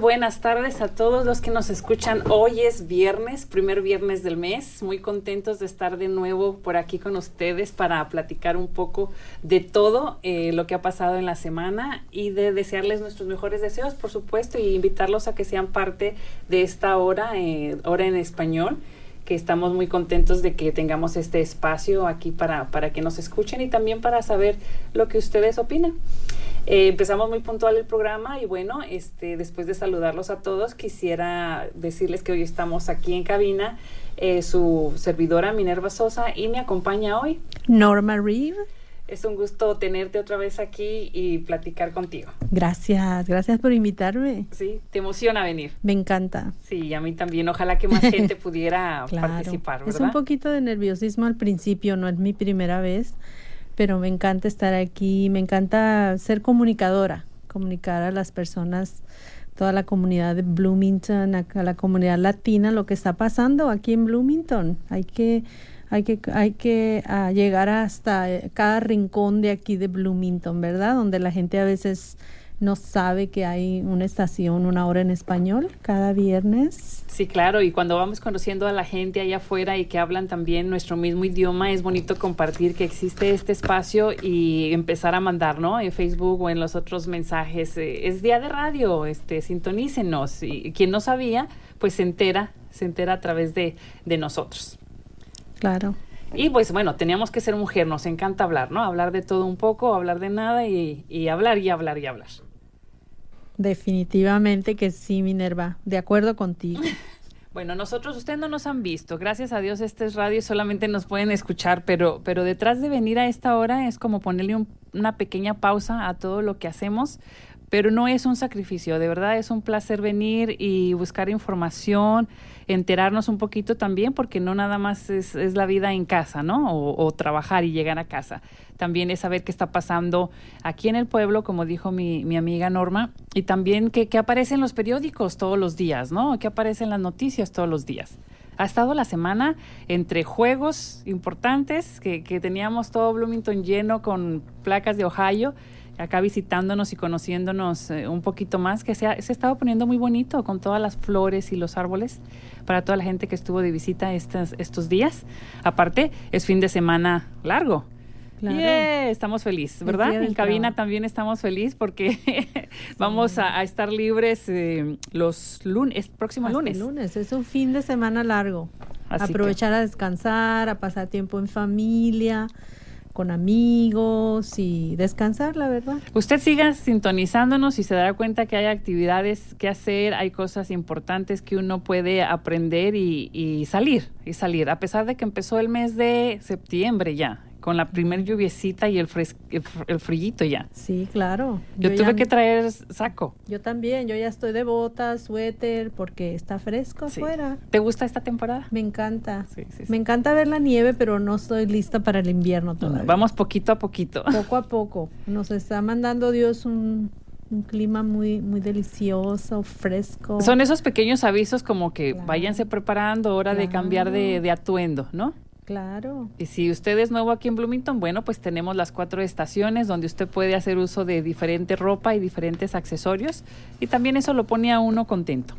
Buenas tardes a todos los que nos escuchan. Hoy es viernes, primer viernes del mes. Muy contentos de estar de nuevo por aquí con ustedes para platicar un poco de todo eh, lo que ha pasado en la semana y de desearles nuestros mejores deseos, por supuesto, y invitarlos a que sean parte de esta hora, eh, hora en español que estamos muy contentos de que tengamos este espacio aquí para, para que nos escuchen y también para saber lo que ustedes opinan. Eh, empezamos muy puntual el programa y bueno, este, después de saludarlos a todos, quisiera decirles que hoy estamos aquí en cabina, eh, su servidora Minerva Sosa y me acompaña hoy Norma Reeve. Es un gusto tenerte otra vez aquí y platicar contigo. Gracias, gracias por invitarme. Sí, te emociona venir. Me encanta. Sí, a mí también. Ojalá que más gente pudiera Claro. participar, ¿verdad? Es un poquito de nerviosismo al principio, no es mi primera vez, pero me encanta estar aquí, me encanta ser comunicadora, comunicar a las personas, toda la comunidad de Bloomington, a a la comunidad latina, lo que está pasando aquí en Bloomington. Hay que hay que, hay que ah, llegar hasta eh, cada rincón de aquí de Bloomington, ¿verdad? Donde la gente a veces no sabe que hay una estación, una hora en español cada viernes. Sí, claro, y cuando vamos conociendo a la gente allá afuera y que hablan también nuestro mismo idioma, es bonito compartir que existe este espacio y empezar a mandar, ¿no? En Facebook o en los otros mensajes. eh, es día de radio, este, sintonícenos. Y quien no sabía, pues se entera, se entera a través de, de nosotros. Claro. Y pues bueno, teníamos que ser mujer, nos encanta hablar, ¿no? Hablar de todo un poco, hablar de nada y, y hablar y hablar y hablar. Definitivamente que sí, Minerva. De acuerdo contigo. Bueno, nosotros, ustedes no nos han visto. Gracias a Dios, este es radio y solamente nos pueden escuchar, pero, pero detrás de venir a esta hora es como ponerle un- una pequeña pausa a todo lo que hacemos, pero no es un sacrificio, de verdad es un placer venir y buscar información, enterarnos un poquito también, porque no nada más es, la vida en casa, ¿no? O, trabajar y llegar a casa. También es saber qué está pasando aquí en el pueblo, como dijo mi, mi amiga Norma, y también que, que aparece en los periódicos todos los días, ¿no? Que aparece en las noticias todos los días. Ha estado la semana entre juegos importantes, que teníamos todo Bloomington lleno con placas de Ohio, acá visitándonos y conociéndonos eh, un poquito más, que se ha, se ha estado poniendo muy bonito con todas las flores y los árboles para toda la gente que estuvo de visita estas, estos días. Aparte, es fin de semana largo. Claro. Yeah, estamos felices, ¿verdad? En cabina trabajo. también estamos felices porque vamos a, a estar libres eh, los lunes, próximo Hasta lunes. lunes. Es un fin de semana largo. Así que- Aprovechar a descansar, a pasar tiempo en familia, con amigos y descansar, la verdad. Usted siga sintonizándonos y se dará cuenta que hay actividades que hacer, hay cosas importantes que uno puede aprender y, y salir, y salir. A pesar de que empezó el mes de septiembre ya, con la primer lluviecita y el, fres el, el frillito ya. Sí, claro. Yo, tuve que traer saco. Yo también, yo ya estoy de botas, suéter, porque está fresco Sí. afuera. ¿Te gusta esta temporada? Me encanta. Sí, sí, sí. Me encanta ver la nieve, pero no estoy lista para el invierno todavía. Vamos poquito a poquito. poco a poco. Nos está mandando Dios un, un clima muy, muy delicioso, fresco. Son esos pequeños avisos como que Claro. váyanse preparando, hora de cambiar de, de atuendo, ¿no? Claro. Y si usted es nuevo aquí en Bloomington, bueno, pues tenemos las cuatro estaciones donde usted puede hacer uso de diferente ropa y diferentes accesorios y también eso lo pone a uno contento.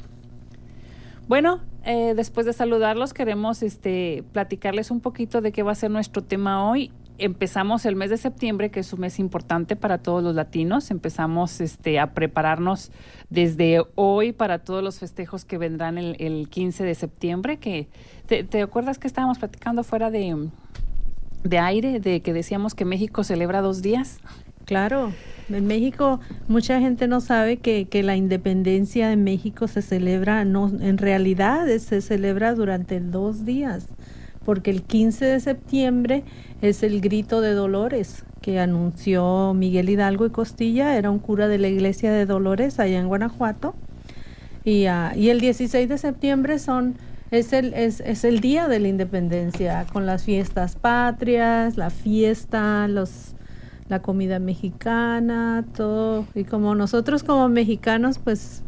Bueno, eh, después de saludarlos, queremos este, platicarles un poquito de qué va a ser nuestro tema hoy. Empezamos el mes de septiembre, que es un mes importante para todos los latinos. Empezamos este, a prepararnos desde hoy para todos los festejos que vendrán el, el 15 de septiembre. Que, ¿te, ¿te, acuerdas que estábamos platicando fuera de, de aire, de que decíamos que México celebra dos días? Claro, en México mucha gente no sabe que, que la independencia de México se celebra, no, en realidad se celebra durante dos días, porque el 15 de septiembre es el grito de Dolores que anunció Miguel Hidalgo y Costilla, era un cura de la iglesia de Dolores allá en Guanajuato, y, uh, y el 16 de septiembre son es el, es, es el día de la independencia, con las fiestas patrias, la fiesta, los la comida mexicana, todo. Y como nosotros como mexicanos, pues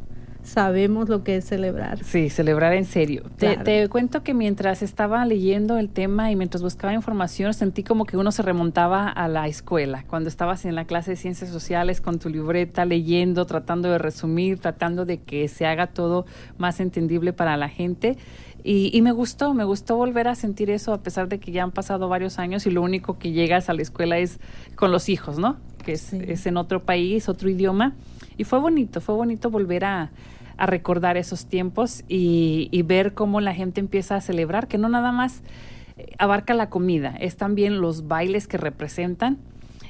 sabemos lo que es celebrar. Sí, celebrar en serio. Claro. Te, te, cuento que mientras estaba leyendo el tema y mientras buscaba información, sentí como que uno se remontaba a la escuela, cuando estabas en la clase de ciencias sociales con tu libreta, leyendo, tratando de resumir, tratando de que se haga todo más entendible para la gente. Y, y, me gustó, me gustó volver a sentir eso a pesar de que ya han pasado varios años y lo único que llegas a la escuela es con los hijos, ¿no? Que es, sí. es en otro país, otro idioma. Y fue bonito, fue bonito volver a, a recordar esos tiempos y, y, ver cómo la gente empieza a celebrar, que no nada más abarca la comida, es también los bailes que representan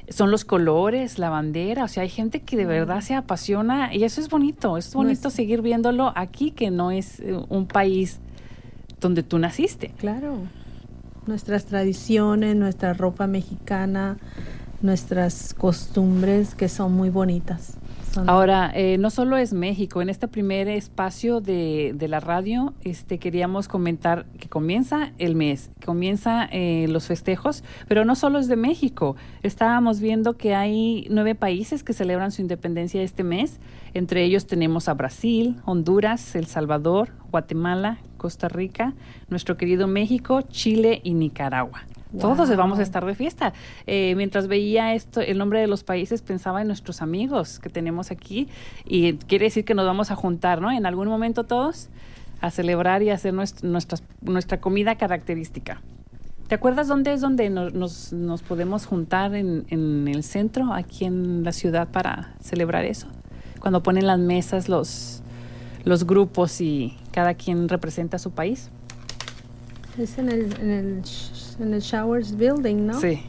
son los colores, la bandera, o sea, hay gente que de verdad se apasiona y eso es bonito, es bonito no es... seguir viéndolo aquí, que no es un país donde tú naciste. Claro. Nuestras tradiciones, nuestra ropa mexicana, nuestras costumbres que son muy bonitas. Ahora, eh, no solo es México, en este primer espacio de, de, la radio este, queríamos comentar que comienza el mes, comienza eh, los festejos, pero no solo es de México. Estábamos viendo que hay nueve países que celebran su independencia este mes. Entre ellos tenemos a Brasil, Honduras, El Salvador, Guatemala, Costa Rica, nuestro querido México, Chile y Nicaragua. Wow. Todos vamos a estar de fiesta. Eh, mientras veía esto, el nombre de los países, pensaba en nuestros amigos que tenemos aquí y quiere decir que nos vamos a juntar, ¿no? En algún momento todos a celebrar y a hacer nuestra, comida característica. ¿Te acuerdas dónde es donde nos, nos, nos podemos juntar en, en, el centro, aquí en la ciudad, para celebrar eso? Cuando ponen las mesas los, los grupos y cada quien representa a su país. Es en el, en el en el Showers Building, ¿no? Sí.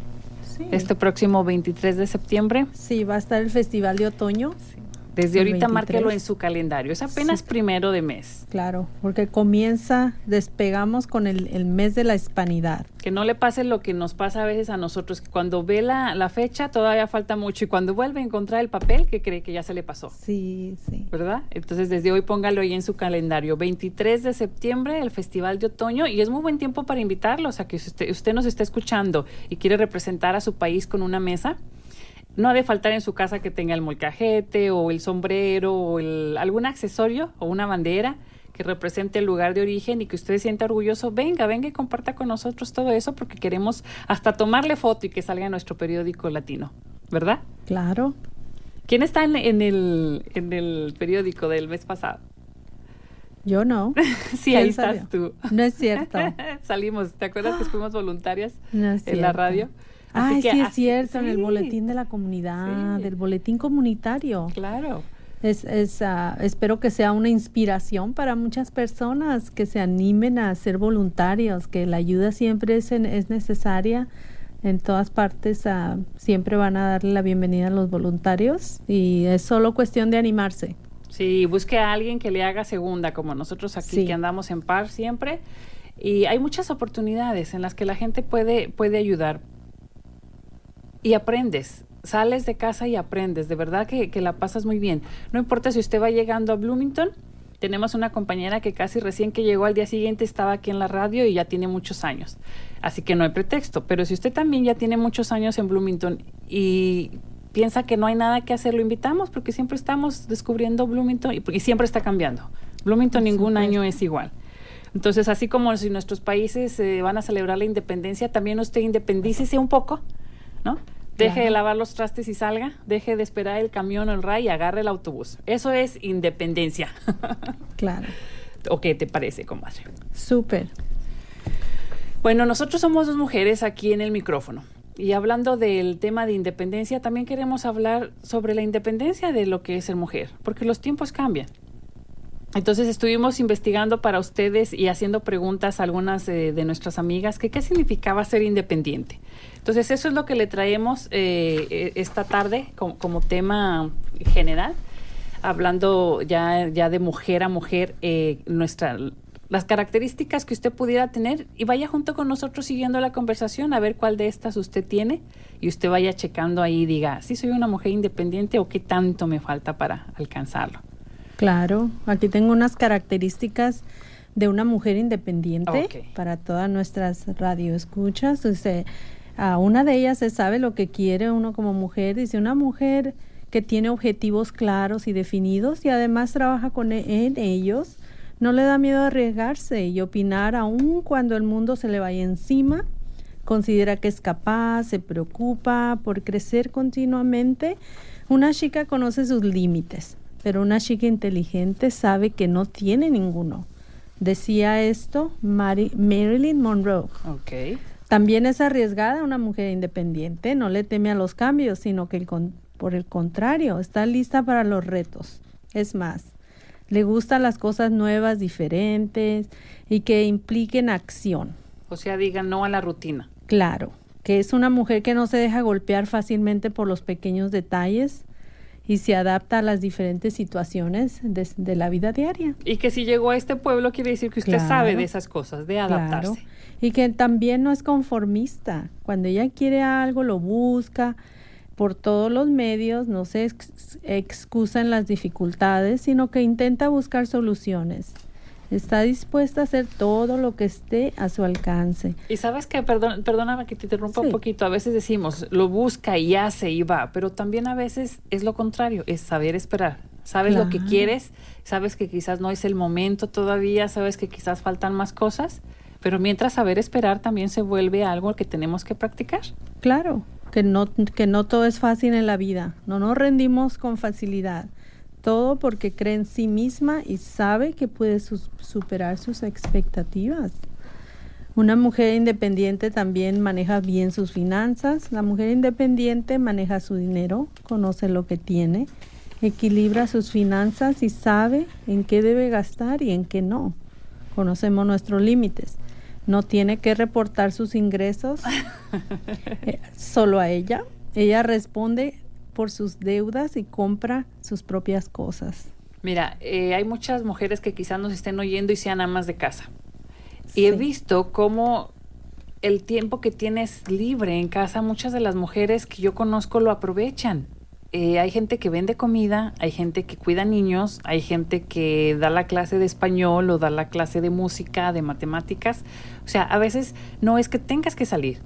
sí. Este próximo 23 de septiembre. Sí, va a estar el Festival de Otoño. Sí. Desde ahorita 23. márquelo en su calendario. Es apenas sí. primero de mes. Claro, porque comienza, despegamos con el, el, mes de la hispanidad. Que no le pase lo que nos pasa a veces a nosotros, que cuando ve la, la, fecha todavía falta mucho y cuando vuelve a encontrar el papel, que cree que ya se le pasó. Sí, sí. ¿Verdad? Entonces desde hoy póngalo ahí en su calendario. 23 de septiembre, el Festival de Otoño, y es muy buen tiempo para invitarlos a que usted, usted nos está escuchando y quiere representar a su país con una mesa no ha de faltar en su casa que tenga el molcajete o el sombrero o el, algún accesorio o una bandera que represente el lugar de origen y que usted se sienta orgulloso, venga, venga y comparta con nosotros todo eso porque queremos hasta tomarle foto y que salga en nuestro periódico latino, ¿verdad? Claro. ¿Quién está en, en, el, en el periódico del mes pasado? Yo no. sí, ahí estás tú. No es cierto. Salimos, ¿te acuerdas que fuimos voluntarias no en la radio? Ah, sí, es cierto, sí. en el boletín de la comunidad, sí. del boletín comunitario. Claro. Es, es, uh, espero que sea una inspiración para muchas personas que se animen a ser voluntarios, que la ayuda siempre es, en, es necesaria. En todas partes uh, siempre van a darle la bienvenida a los voluntarios y es solo cuestión de animarse. Sí, busque a alguien que le haga segunda, como nosotros aquí que andamos en par siempre. Y hay muchas oportunidades en las que la gente puede, puede ayudar y aprendes. Sales de casa y aprendes. De verdad que, que, la pasas muy bien. No importa si usted va llegando a Bloomington. Tenemos una compañera que casi recién que llegó al día siguiente estaba aquí en la radio y ya tiene muchos años. Así que no hay pretexto. Pero si usted también ya tiene muchos años en Bloomington y piensa que no hay nada que hacer, lo invitamos porque siempre estamos descubriendo Bloomington y, siempre está cambiando. Bloomington ningún año es igual. Entonces, así como si nuestros países eh, van a celebrar la independencia, también usted independícese un poco ¿no? Deje claro. de lavar los trastes y salga, deje de esperar el camión o el RAI y agarre el autobús. Eso es independencia. claro. ¿O qué te parece, comadre? Súper. Bueno, nosotros somos dos mujeres aquí en el micrófono Y hablando del tema de independencia, también queremos hablar sobre la independencia de lo que es ser mujer, porque los tiempos cambian. Entonces estuvimos investigando para ustedes y haciendo preguntas a algunas de nuestras amigas que qué significaba ser independiente. Entonces eso es lo que le traemos eh, e, esta tarde como, tema general, hablando ya, ya de mujer a mujer, eh, nuestra, las características que usted pudiera tener y vaya junto con nosotros siguiendo la conversación a ver cuál de estas usted tiene y usted vaya checando ahí y diga, si soy una mujer independiente o qué tanto me falta para alcanzarlo. Claro, aquí tengo unas características de una mujer independiente para todas nuestras radioescuchas. A una de ellas se sabe lo que quiere uno como mujer. Dice una mujer que tiene objetivos claros y definidos y además trabaja con e, en ellos. No le da miedo arriesgarse y opinar aun cuando el mundo se le vaya encima. Considera que es capaz, se preocupa por crecer continuamente. Una chica conoce sus límites pero una chica inteligente sabe que no tiene ninguno. Decía esto Marilyn Monroe. Okay. También es arriesgada una mujer independiente, no le teme a los cambios, sino que por el contrario, está lista para los retos. Es más, le gustan las cosas nuevas, diferentes y que impliquen acción. O sea, diga no a la rutina. Claro, que es una mujer que no se deja golpear fácilmente por los pequeños detalles, y se adapta a las diferentes situaciones de, la vida diaria. Y que si llegó a este pueblo quiere decir que usted sabe de esas cosas, de adaptarse. Y que también no es conformista. Cuando ella quiere algo, lo busca por todos los medios, no se excusa en las dificultades, sino que intenta buscar soluciones. Está dispuesta a hacer todo lo que esté a su alcance. Y sabes que, perdón, perdóname que te interrumpa un poquito, a veces decimos, lo busca y hace y va, pero también a veces es lo contrario, es saber esperar. Sabes lo que quieres, sabes que quizás no es el momento todavía, sabes que quizás faltan más cosas, pero mientras saber esperar también se vuelve algo que tenemos que practicar. Claro, que no, que no todo es fácil en la vida, no nos rendimos con facilidad todo porque cree en sí misma y sabe que puede superar sus expectativas. Una mujer independiente también maneja bien sus finanzas. La mujer independiente maneja su dinero, conoce lo que tiene, equilibra sus finanzas y sabe en qué debe gastar y en qué no. Conocemos nuestros límites. No tiene que reportar sus ingresos eh, solo a ella. Ella responde por sus deudas y compra sus propias cosas. Mira, eh, hay muchas mujeres que quizás nos estén oyendo y sean amas de casa. Y he visto cómo el tiempo que tienes libre en casa, muchas de las mujeres que yo conozco lo aprovechan. Eh, hay gente que vende comida, hay gente que cuida niños, hay gente que da la clase de español o da la clase de música, de matemáticas. O sea, a veces no es que tengas que salir.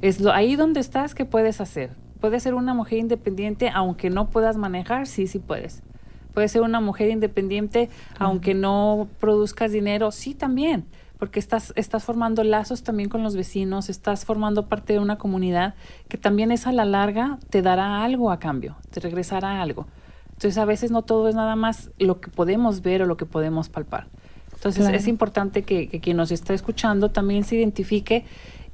Es lo, ahí donde estás que puedes hacer. Puedes ser una mujer independiente aunque no puedas manejar, sí, sí puedes. Puedes ser una mujer independiente aunque no produzcas dinero, sí también, porque estás, estás formando lazos también con los vecinos, estás formando parte de una comunidad que también es a la larga te dará algo a cambio, te regresará algo. Entonces a veces no todo es nada más lo que podemos ver o lo que podemos palpar. Entonces es importante que, que quien nos está escuchando también se identifique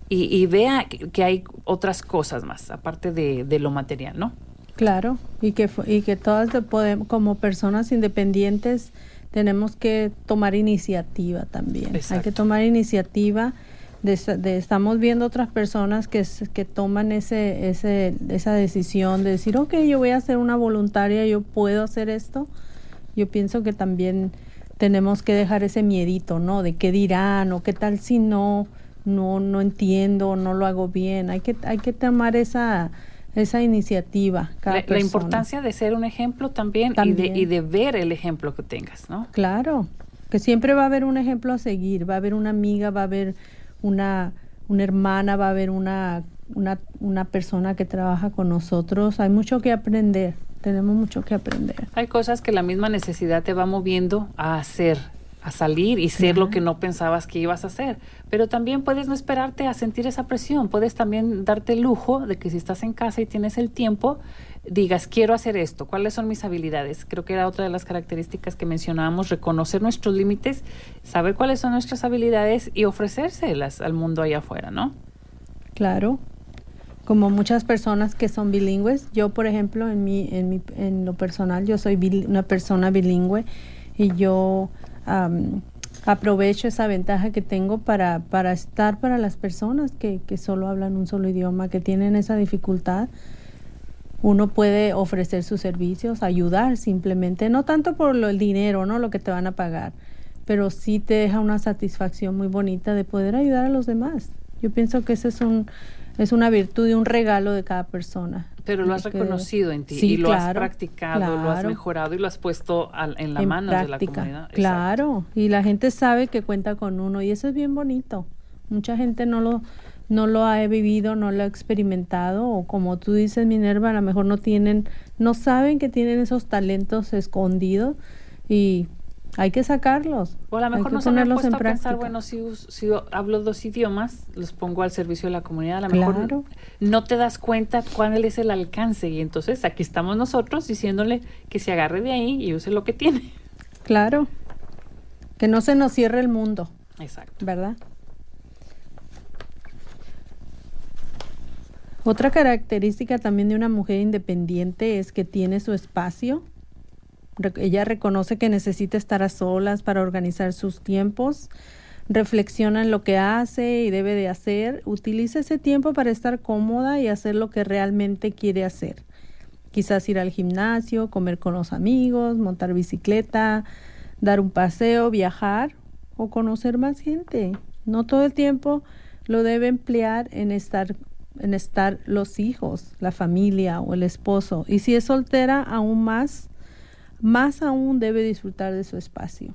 y, vea que, hay otras cosas más, aparte de, lo material, ¿no? Claro, y que, y que todas podemos, como personas independientes tenemos que tomar iniciativa también. Hay que tomar iniciativa. De, estamos viendo otras personas que, que toman ese, ese, esa decisión de decir, ok, yo voy a ser una voluntaria, yo puedo hacer esto. Yo pienso que también tenemos que dejar ese miedito, ¿no? De qué dirán o qué tal si no no, no entiendo, no lo hago bien. Hay que, hay que tomar esa, esa iniciativa. Cada la, la, importancia de ser un ejemplo también, Y, de, y de ver el ejemplo que tengas, ¿no? Claro, que siempre va a haber un ejemplo a seguir, va a haber una amiga, va a haber una, una hermana, va a haber una, una, una persona que trabaja con nosotros. Hay mucho que aprender, tenemos mucho que aprender. Hay cosas que la misma necesidad te va moviendo a hacer a salir y ser lo que no pensabas que ibas a hacer. Pero también puedes no esperarte a sentir esa presión, puedes también darte el lujo de que si estás en casa y tienes el tiempo, digas, quiero hacer esto, cuáles son mis habilidades. Creo que era otra de las características que mencionábamos, reconocer nuestros límites, saber cuáles son nuestras habilidades y ofrecérselas al mundo allá afuera, ¿no? Claro. como muchas personas que son bilingües. Yo, por ejemplo, en, mi, en, mi, en lo personal, yo soy una persona bilingüe y yo aprovecho esa ventaja que tengo para, para estar para las personas que, que solo hablan un solo idioma, que tienen esa dificultad. Uno puede ofrecer sus servicios, ayudar simplemente, no tanto por lo, el dinero, no lo que te van a pagar, pero sí te deja una satisfacción muy bonita de poder ayudar a los demás. Yo pienso que ese es un es una virtud y un regalo de cada persona. Pero lo has reconocido en ti y lo has practicado, lo has mejorado y lo has puesto en la mano de la comunidad. Claro, y la gente sabe que cuenta con uno y eso es bien bonito. Mucha gente no lo no lo ha vivido, no lo ha experimentado o como tú dices Minerva, a lo mejor no tienen no saben que tienen esos talentos escondidos y hay que sacarlos. O a lo mejor no se han puesto a pensar, bueno, si, si, hablo dos idiomas, los pongo al servicio de la comunidad, a lo mejor no te das cuenta cuál es el alcance. Y entonces aquí estamos nosotros diciéndole que se agarre de ahí y use lo que tiene. Claro. Que no se nos cierre el mundo. Exacto. ¿Verdad? Otra característica también de una mujer independiente es que tiene su espacio ella reconoce que necesita estar a solas para organizar sus tiempos, reflexiona en lo que hace y debe de hacer, utiliza ese tiempo para estar cómoda y hacer lo que realmente quiere hacer. Quizás ir al gimnasio, comer con los amigos, montar bicicleta, dar un paseo, viajar o conocer más gente. No todo el tiempo lo debe emplear en estar en estar los hijos, la familia o el esposo. Y si es soltera, aún más más aún debe disfrutar de su espacio.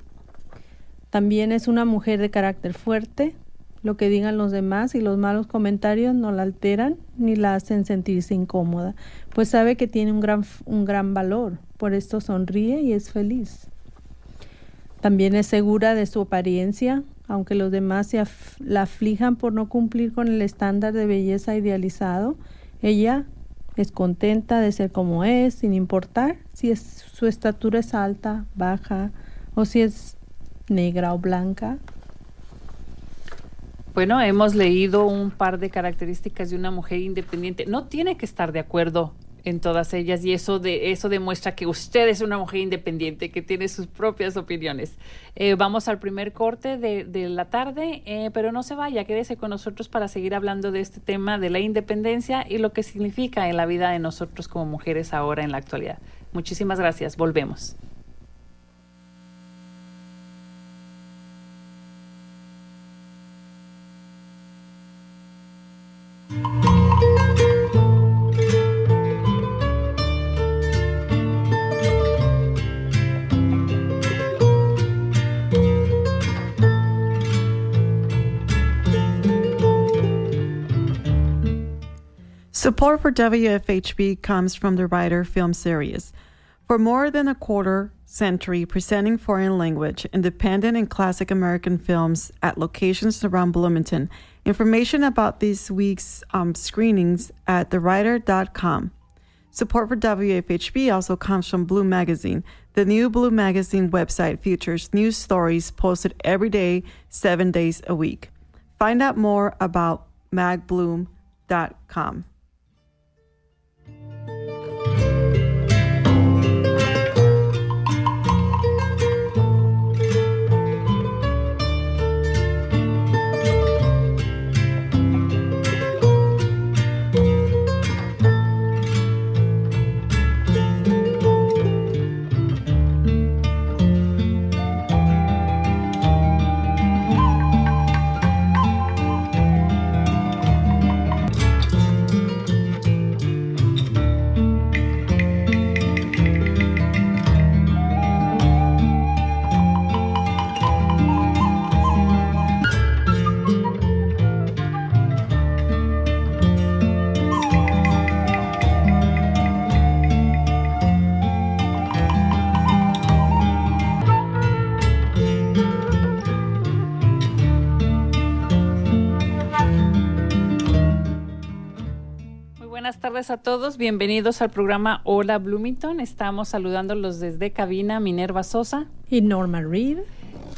También es una mujer de carácter fuerte, lo que digan los demás y los malos comentarios no la alteran ni la hacen sentirse incómoda, pues sabe que tiene un gran, un gran valor, por esto sonríe y es feliz. También es segura de su apariencia, aunque los demás la aflijan por no cumplir con el estándar de belleza idealizado, ella es contenta de ser como es, sin importar si es, su estatura es alta, baja o si es negra o blanca. Bueno, hemos leído un par de características de una mujer independiente. No tiene que estar de acuerdo en todas ellas y eso de eso demuestra que usted es una mujer independiente que tiene sus propias opiniones. Eh, vamos al primer corte de, de la tarde, eh, pero no se vaya, quédese con nosotros para seguir hablando de este tema de la independencia y lo que significa en la vida de nosotros como mujeres ahora en la actualidad. Muchísimas gracias, volvemos. Support for WFHB comes from the Writer Film Series. For more than a quarter century, presenting foreign language, independent, and classic American films at locations around Bloomington. Information about this week's um, screenings at thewriter.com. Support for WFHB also comes from Blue Magazine. The new Blue Magazine website features news stories posted every day, seven days a week. Find out more about magbloom.com. a todos, bienvenidos al programa Hola Bloomington. Estamos saludándolos desde cabina Minerva Sosa y Norma Reed.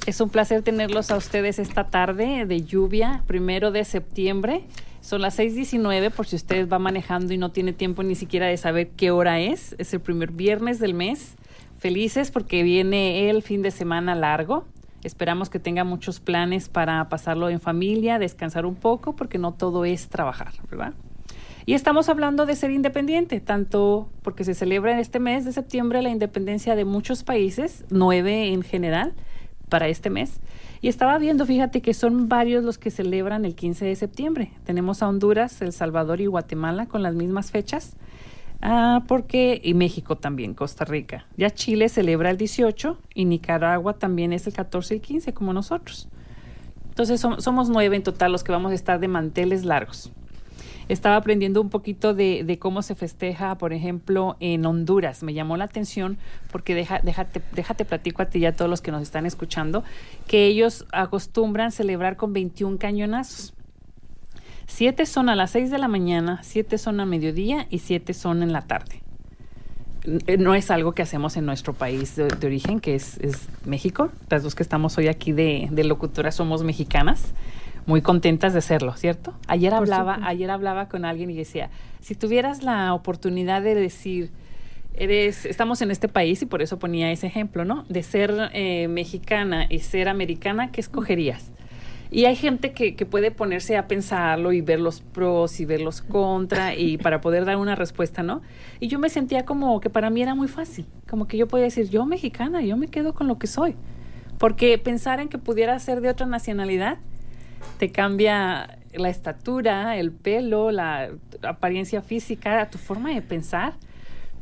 Es un placer tenerlos a ustedes esta tarde de lluvia, primero de septiembre. Son las 6:19 por si usted va manejando y no tiene tiempo ni siquiera de saber qué hora es. Es el primer viernes del mes. Felices porque viene el fin de semana largo. Esperamos que tenga muchos planes para pasarlo en familia, descansar un poco, porque no todo es trabajar, ¿verdad? Y estamos hablando de ser independiente, tanto porque se celebra en este mes de septiembre la independencia de muchos países, nueve en general, para este mes. Y estaba viendo, fíjate que son varios los que celebran el 15 de septiembre. Tenemos a Honduras, El Salvador y Guatemala con las mismas fechas. Ah, porque, y México también, Costa Rica. Ya Chile celebra el 18 y Nicaragua también es el 14 y 15, como nosotros. Entonces somos nueve en total los que vamos a estar de manteles largos estaba aprendiendo un poquito de, cómo se festeja, por ejemplo, en Honduras. Me llamó la atención porque deja, déjate, déjate platico a ti y a todos los que nos están escuchando, que ellos acostumbran celebrar con 21 cañonazos. Siete son a las 6 de la mañana, siete son a mediodía y siete son en la tarde. No es algo que hacemos en nuestro país de, origen, que es, México. Las dos que estamos hoy aquí de, de locutora somos mexicanas muy contentas de serlo, ¿cierto? Ayer hablaba, ayer hablaba con alguien y decía, si tuvieras la oportunidad de decir, eres, estamos en este país y por eso ponía ese ejemplo, ¿no? De ser eh, mexicana y ser americana, ¿qué escogerías? Y hay gente que, que, puede ponerse a pensarlo y ver los pros y ver los contra y para poder dar una respuesta, ¿no? Y yo me sentía como que para mí era muy fácil, como que yo podía decir, yo mexicana, yo me quedo con lo que soy. Porque pensar en que pudiera ser de otra nacionalidad, te cambia la estatura, el pelo, la apariencia física, tu forma de pensar,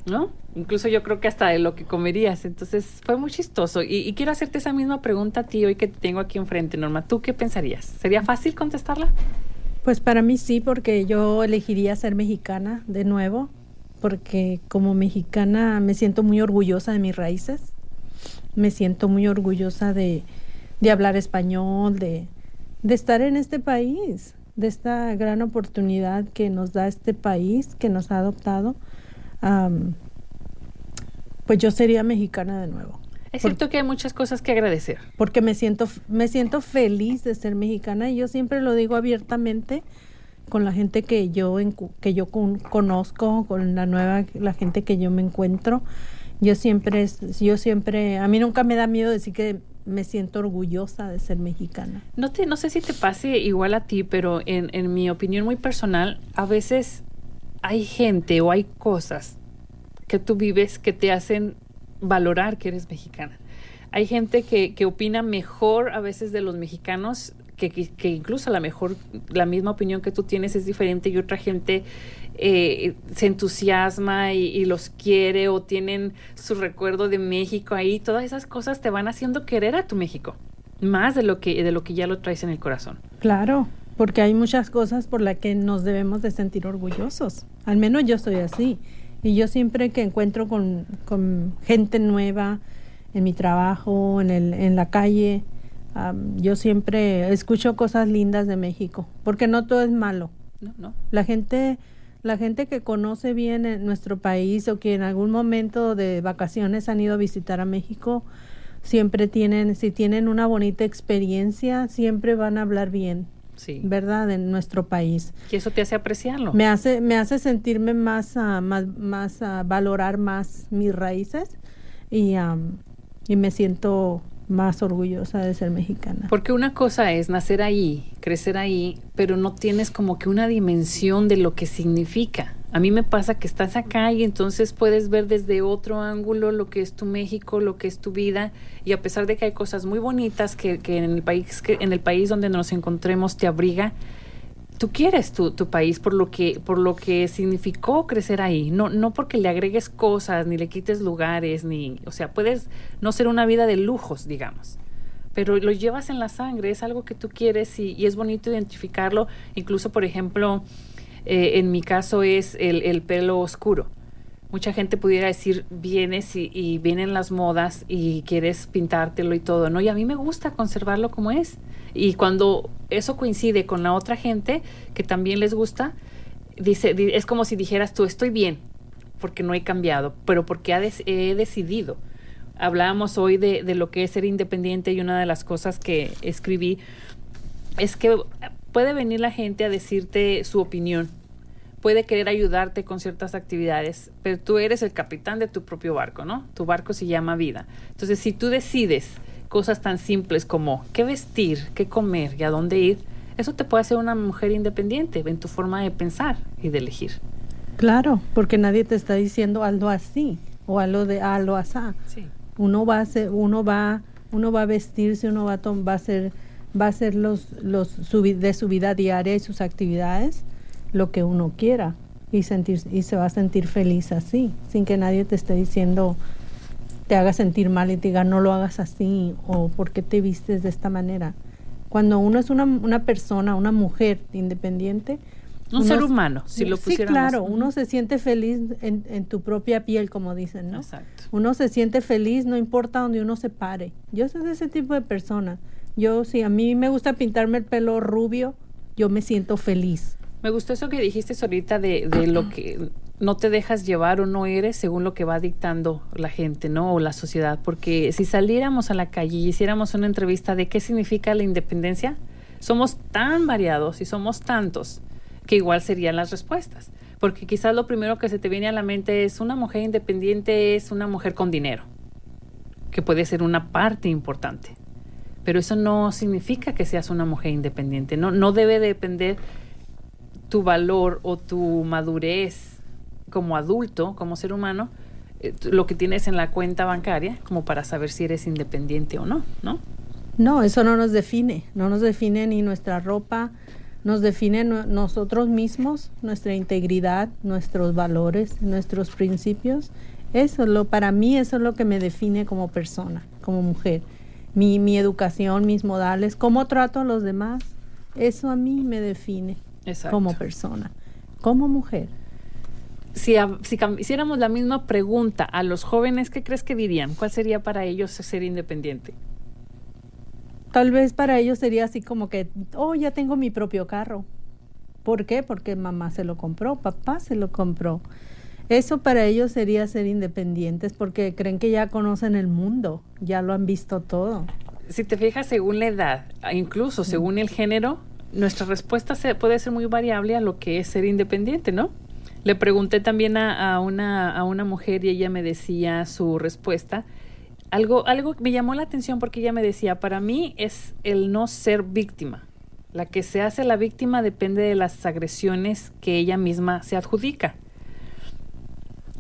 ¿no? Incluso yo creo que hasta de lo que comerías. Entonces fue muy chistoso. Y, quiero hacerte esa misma pregunta a ti hoy que te tengo aquí enfrente, Norma. ¿Tú qué pensarías? ¿Sería fácil contestarla? Pues para mí sí, porque yo elegiría ser mexicana de nuevo, porque como mexicana me siento muy orgullosa de mis raíces, me siento muy orgullosa de, hablar español, de, de estar en este país, de esta gran oportunidad que nos da este país, que nos ha adoptado, pues yo sería mexicana de nuevo. Es cierto que hay muchas cosas que agradecer. Porque me siento, me siento feliz de ser mexicana y yo siempre lo digo abiertamente con la gente que yo, que yo conozco, con la nueva, la gente que yo me encuentro. Yo siempre, yo siempre, a mí nunca me da miedo decir que me siento orgullosa de ser mexicana. No, te, no sé si te pase igual a ti, pero en, en mi opinión muy personal, a veces hay gente o hay cosas que tú vives que te hacen valorar que eres mexicana. Hay gente que, que opina mejor a veces de los mexicanos que, incluso a lo mejor la misma opinión que tú tienes es diferente y otra gente eh, se entusiasma y, los quiere o tienen su recuerdo de México ahí, todas esas cosas te van haciendo querer a tu México, más de lo que, de lo que ya lo traes en el corazón. Claro, porque hay muchas cosas por las que nos debemos de sentir orgullosos. Al menos yo soy así. Y yo siempre que encuentro con, con gente nueva en mi trabajo, en, el, en la calle, yo siempre escucho cosas lindas de México, porque no todo es malo. No, no. La gente la gente que conoce bien nuestro país o que en algún momento de vacaciones han ido a visitar a México, siempre tienen, si tienen una bonita experiencia, siempre van a hablar bien. Sí. ¿Verdad? De nuestro país. Y eso te hace apreciarlo. Me hace, me hace sentirme más, uh, más, más uh, valorar más mis raíces y, um, y me siento más orgullosa de ser mexicana. Porque una cosa es nacer ahí, crecer ahí, pero no tienes como que una dimensión de lo que significa. A mí me pasa que estás acá y entonces puedes ver desde otro ángulo lo que es tu México, lo que es tu vida y a pesar de que hay cosas muy bonitas que, que en el país que en el país donde nos encontremos te abriga, tú quieres tu, tu, país por lo que por lo que significó crecer ahí. No no porque le agregues cosas ni le quites lugares ni o sea puedes no ser una vida de lujos digamos. Pero lo llevas en la sangre es algo que tú quieres y, es bonito identificarlo. Incluso por ejemplo eh, en mi caso es el, el, pelo oscuro mucha gente pudiera decir vienes y, y vienen las modas y quieres pintártelo y todo no y a mí me gusta conservarlo como es. Y cuando eso coincide con la otra gente que también les gusta, dice, es como si dijeras tú, estoy bien, porque no he cambiado, pero porque he decidido. Hablábamos hoy de, de lo que es ser independiente y una de las cosas que escribí es que puede venir la gente a decirte su opinión, puede querer ayudarte con ciertas actividades, pero tú eres el capitán de tu propio barco, ¿no? Tu barco se llama vida. Entonces, si tú decides cosas tan simples como qué vestir, qué comer y a dónde ir, eso te puede hacer una mujer independiente en tu forma de pensar y de elegir. Claro, porque nadie te está diciendo algo así o algo de algo así. Sí. Uno va a hacer, uno va, uno va a vestirse, uno va a, va a hacer, va a hacer los, los de su vida diaria y sus actividades lo que uno quiera y sentir y se va a sentir feliz así, sin que nadie te esté diciendo te haga sentir mal y te diga no lo hagas así o por qué te vistes de esta manera. Cuando uno es una, una persona, una mujer independiente, Un uno ser humano, si lo sí, pusiéramos. claro, Ujú. uno se siente feliz en, en tu propia piel, como dicen, ¿no? Exacto. Uno se siente feliz, no importa donde uno se pare. Yo soy de ese tipo de persona. Yo, si a mí me gusta pintarme el pelo rubio, yo me siento feliz. Me gustó eso que dijiste ahorita de, de lo que no te dejas llevar o no eres según lo que va dictando la gente, ¿no? O la sociedad. Porque si saliéramos a la calle y hiciéramos una entrevista de qué significa la independencia, somos tan variados y somos tantos que igual serían las respuestas. Porque quizás lo primero que se te viene a la mente es una mujer independiente es una mujer con dinero, que puede ser una parte importante. Pero eso no significa que seas una mujer independiente. No, no debe depender tu valor o tu madurez como adulto, como ser humano, eh, lo que tienes en la cuenta bancaria, como para saber si eres independiente o no, ¿no? No, eso no nos define. No nos define ni nuestra ropa, nos define no- nosotros mismos, nuestra integridad, nuestros valores, nuestros principios. Eso es lo, para mí eso es lo que me define como persona, como mujer. Mi, mi educación, mis modales, cómo trato a los demás, eso a mí me define Exacto. como persona, como mujer. Si, si hiciéramos la misma pregunta a los jóvenes, ¿qué crees que dirían? ¿Cuál sería para ellos ser independiente? Tal vez para ellos sería así como que, oh, ya tengo mi propio carro. ¿Por qué? Porque mamá se lo compró, papá se lo compró. Eso para ellos sería ser independientes porque creen que ya conocen el mundo, ya lo han visto todo. Si te fijas según la edad, incluso según el género, nuestra respuesta se, puede ser muy variable a lo que es ser independiente, ¿no? Le pregunté también a, una, a una mujer y ella me decía su respuesta. Algo, algo me llamó la atención porque ella me decía, para mí es el no ser víctima. La que se hace la víctima depende de las agresiones que ella misma se adjudica.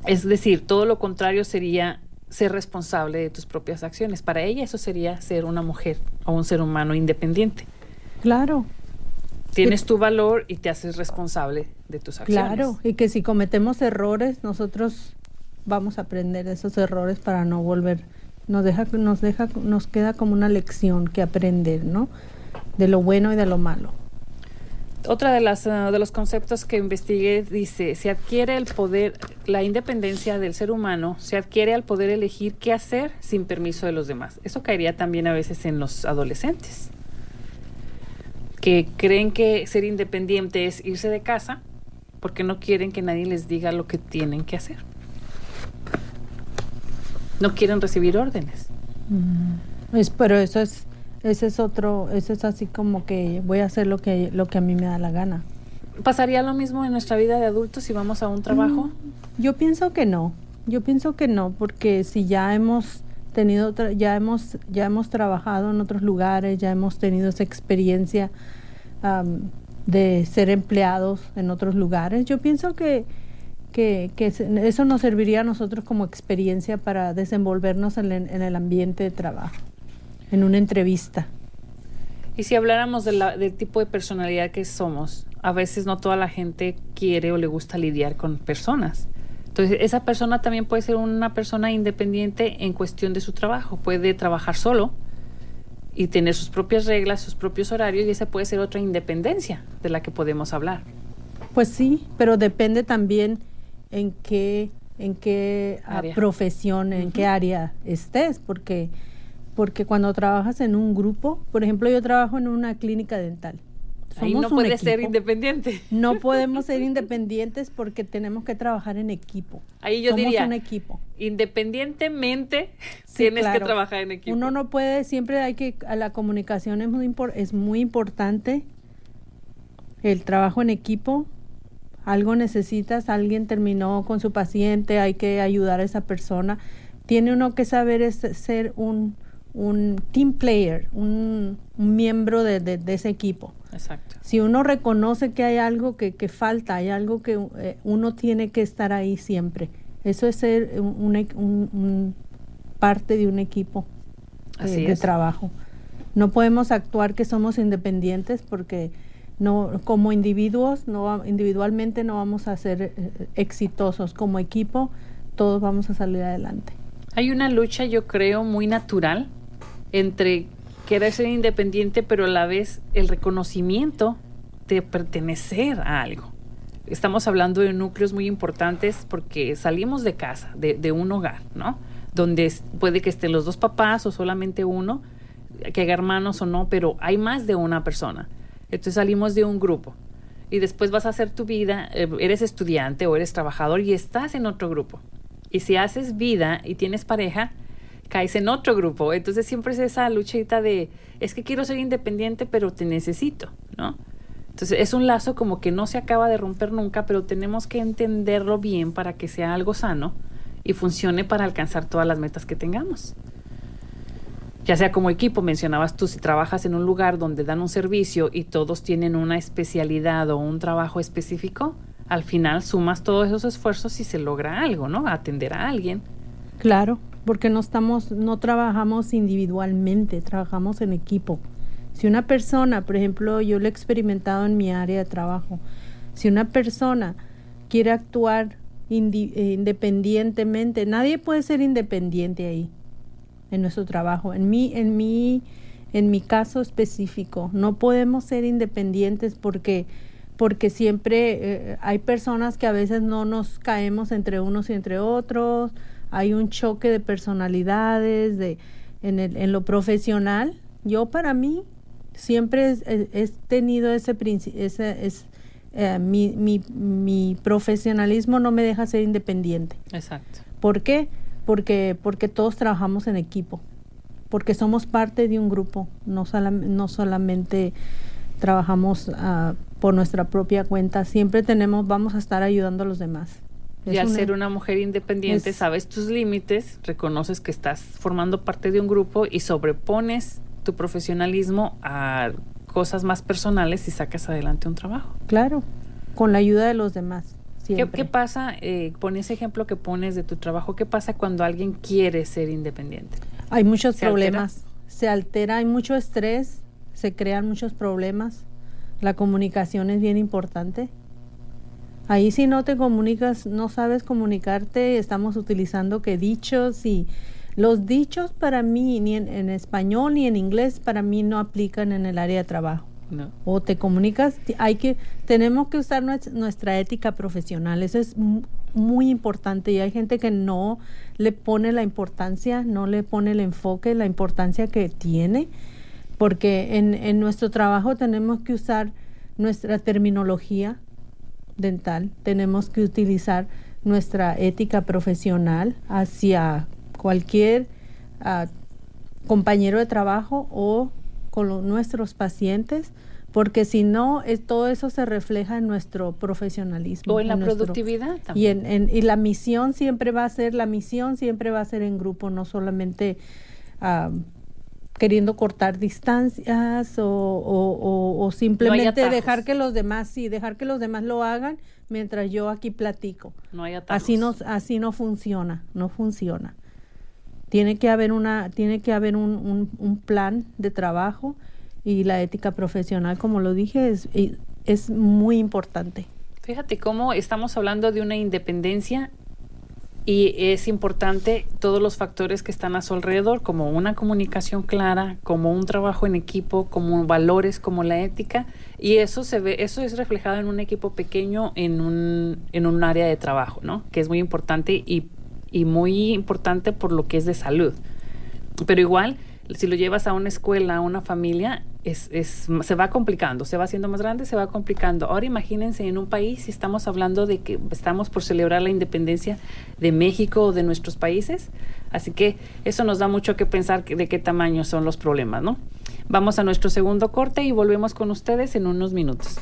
Es decir, todo lo contrario sería ser responsable de tus propias acciones. Para ella eso sería ser una mujer o un ser humano independiente. Claro, Tienes tu valor y te haces responsable de tus acciones. claro. Y que si cometemos errores, nosotros vamos a aprender de esos errores para no volver. Nos deja, nos deja, nos queda como una lección que aprender, ¿no? De lo bueno y de lo malo. Otra de las ah, de los conceptos que investigué dice, se adquiere el poder, la independencia del ser humano, se adquiere al poder elegir qué hacer sin permiso de los demás. Eso caería también a veces en los adolescentes, que creen que ser independiente es irse de casa porque no quieren que nadie les diga lo que tienen que hacer. No quieren recibir órdenes. Es, pero eso es, ese es otro, eso es así como que voy a hacer lo que, lo que a mí me da la gana. ¿Pasaría lo mismo en nuestra vida de adultos si vamos a un trabajo? Mm, Yo pienso que no, yo pienso que no, porque si ya hemos tenido, ya hemos, ya hemos trabajado en otros lugares, ya hemos tenido esa experiencia de ser empleados en otros lugares, yo pienso que, que, eso nos serviría a nosotros como experiencia para desenvolvernos en, en el ambiente de trabajo, en una entrevista. Y si habláramos de la- del tipo de personalidad que somos, a veces no toda la gente quiere o le gusta lidiar con personas. Entonces, esa persona también puede ser una persona independiente en cuestión de su trabajo. Puede trabajar solo y tener sus propias reglas, sus propios horarios, y esa puede ser otra independencia de la que podemos hablar. Pues sí, pero depende también en qué, en qué ah, Área. profesión, en qué área estés, porque, porque cuando trabajas en un grupo, por ejemplo, yo trabajo en una clínica dental. Ahí no puede ser independiente. No podemos ser independientes porque tenemos que trabajar en equipo. Ahí yo Somos diría, un equipo. independientemente, Sí, tienes que trabajar en equipo. Uno no puede, siempre hay que, a la comunicación es muy, impor- es muy importante el trabajo en equipo. Algo necesitas, alguien terminó con su paciente, hay que ayudar a esa persona. Tiene uno que saber es ser un, un team player, un, un miembro de, de, de, ese equipo. Exacto. Si uno reconoce que hay algo que, que falta, hay algo que eh, uno tiene que estar ahí siempre. Eso es ser un, un, un parte de un equipo de, de trabajo. No podemos actuar que somos independientes porque no como individuos, no individualmente no vamos a ser eh, exitosos. Como equipo, todos vamos a salir adelante. Hay una lucha, yo creo, muy natural entre querer ser independiente, pero a la vez el reconocimiento de pertenecer a algo. Estamos hablando de núcleos muy importantes porque salimos de casa, de, de un hogar, ¿no? Donde puede que estén los dos papás o solamente uno, que haya hermanos o no, pero hay más de una persona. Entonces salimos de un grupo y después vas a hacer tu vida, eh, eres estudiante o eres trabajador y estás en otro grupo. Y si haces vida y tienes pareja, caes en otro grupo. Entonces siempre es esa luchita de, es que quiero ser independiente, pero te necesito, ¿no? Entonces es un lazo como que no se acaba de romper nunca, pero tenemos que entenderlo bien para que sea algo sano y funcione para alcanzar todas las metas que tengamos ya sea como equipo, mencionabas tú, si trabajas en un lugar donde dan un servicio y todos tienen una especialidad o un trabajo específico, al final sumas todos esos esfuerzos y se logra algo, ¿no? Atender a alguien. Claro, porque no estamos, no trabajamos individualmente, trabajamos en equipo. Si una persona, por ejemplo, yo lo he experimentado en mi área de trabajo, si una persona quiere actuar indi independientemente, nadie puede ser independiente ahí en nuestro trabajo. En mi, en mi, en mi caso específico, no podemos ser independientes porque porque siempre eh, hay personas que a veces no nos caemos entre unos y entre otros, hay un choque de personalidades, de en, el, en lo profesional. Yo para mí siempre he, tenido ese ese es eh, mi, mi, mi profesionalismo no me deja ser independiente. Exacto. ¿Por qué? porque, porque todos trabajamos en equipo, porque somos parte de un grupo, no, sola, no solamente trabajamos uh, por nuestra propia cuenta, siempre tenemos, vamos a estar ayudando a los demás. Y es al una, ser una mujer independiente, es, sabes tus límites, reconoces que estás formando parte de un grupo y sobrepones tu profesionalismo a cosas más personales y sacas adelante un trabajo. Claro, con la ayuda de los demás. ¿Qué, ¿Qué, pasa, eh, con ese ejemplo que pones de tu trabajo, qué pasa cuando alguien quiere ser independiente? Hay muchos ¿Se problemas, altera? se altera, hay mucho estrés, se crean muchos problemas, la comunicación es bien importante. Ahí si no te comunicas, no sabes comunicarte, estamos utilizando que dichos y los dichos para mí, ni en, en español ni en inglés, para mí no aplican en el área de trabajo. No. o te comunicas, hay que, tenemos que usar nuestra ética profesional, eso es muy importante y hay gente que no le pone la importancia, no le pone el enfoque, la importancia que tiene, porque en, en nuestro trabajo tenemos que usar nuestra terminología dental, tenemos que utilizar nuestra ética profesional hacia cualquier uh, compañero de trabajo o con nuestros pacientes, porque si no, es, todo eso se refleja en nuestro profesionalismo. O en la nuestro, productividad Y, también. en, en, y la misión siempre va a ser, la misión siempre va a ser en grupo, no solamente uh, queriendo cortar distancias o, o, o, o simplemente no dejar que los demás, sí, dejar que los demás lo hagan mientras yo aquí platico. No hay así no, así no funciona, no funciona. Tiene que haber una tiene que haber un, un, un, plan de trabajo y la ética profesional como lo dije es, es muy importante. Fíjate cómo estamos hablando de una independencia y es importante todos los factores que están a su alrededor como una comunicación clara como un trabajo en equipo como valores como la ética y eso se ve eso es reflejado en un equipo pequeño en un en un área de trabajo no que es muy importante y y muy importante por lo que es de salud. Pero igual, si lo llevas a una escuela, a una familia, es, es, se va complicando, se va haciendo más grande, se va complicando. Ahora imagínense en un país, si estamos hablando de que estamos por celebrar la independencia de México o de nuestros países, así que eso nos da mucho que pensar de qué tamaño son los problemas, ¿no? Vamos a nuestro segundo corte y volvemos con ustedes en unos minutos.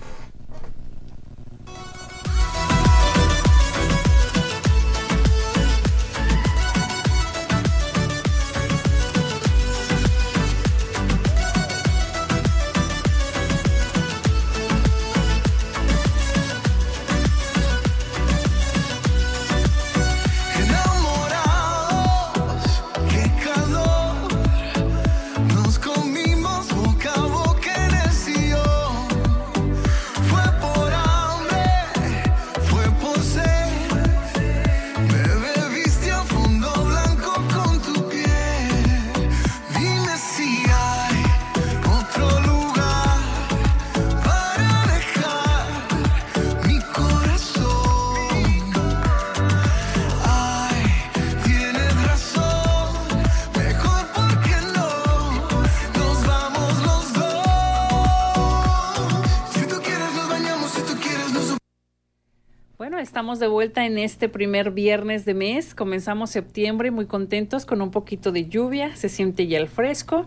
Estamos de vuelta en este primer viernes de mes. Comenzamos septiembre muy contentos con un poquito de lluvia, se siente ya el fresco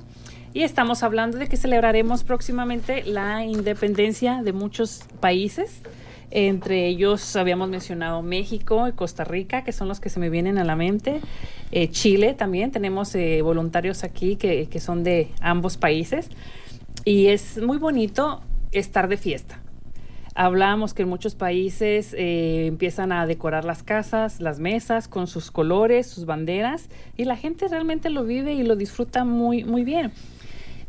y estamos hablando de que celebraremos próximamente la independencia de muchos países. Entre ellos habíamos mencionado México y Costa Rica, que son los que se me vienen a la mente. Eh, Chile también, tenemos eh, voluntarios aquí que, que son de ambos países. Y es muy bonito estar de fiesta. Hablábamos que en muchos países eh, empiezan a decorar las casas, las mesas con sus colores, sus banderas, y la gente realmente lo vive y lo disfruta muy, muy bien.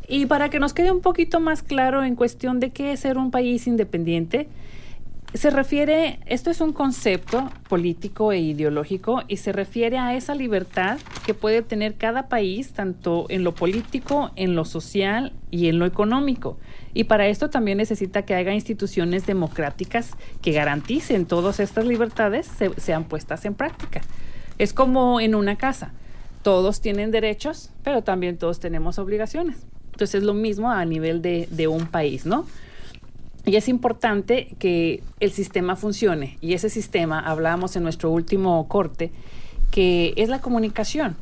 Y para que nos quede un poquito más claro en cuestión de qué es ser un país independiente, se refiere, esto es un concepto político e ideológico y se refiere a esa libertad que puede tener cada país, tanto en lo político, en lo social y en lo económico. Y para esto también necesita que haya instituciones democráticas que garanticen todas estas libertades sean puestas en práctica. Es como en una casa. Todos tienen derechos, pero también todos tenemos obligaciones. Entonces es lo mismo a nivel de, de un país, ¿no? Y es importante que el sistema funcione. Y ese sistema, hablábamos en nuestro último corte, que es la comunicación.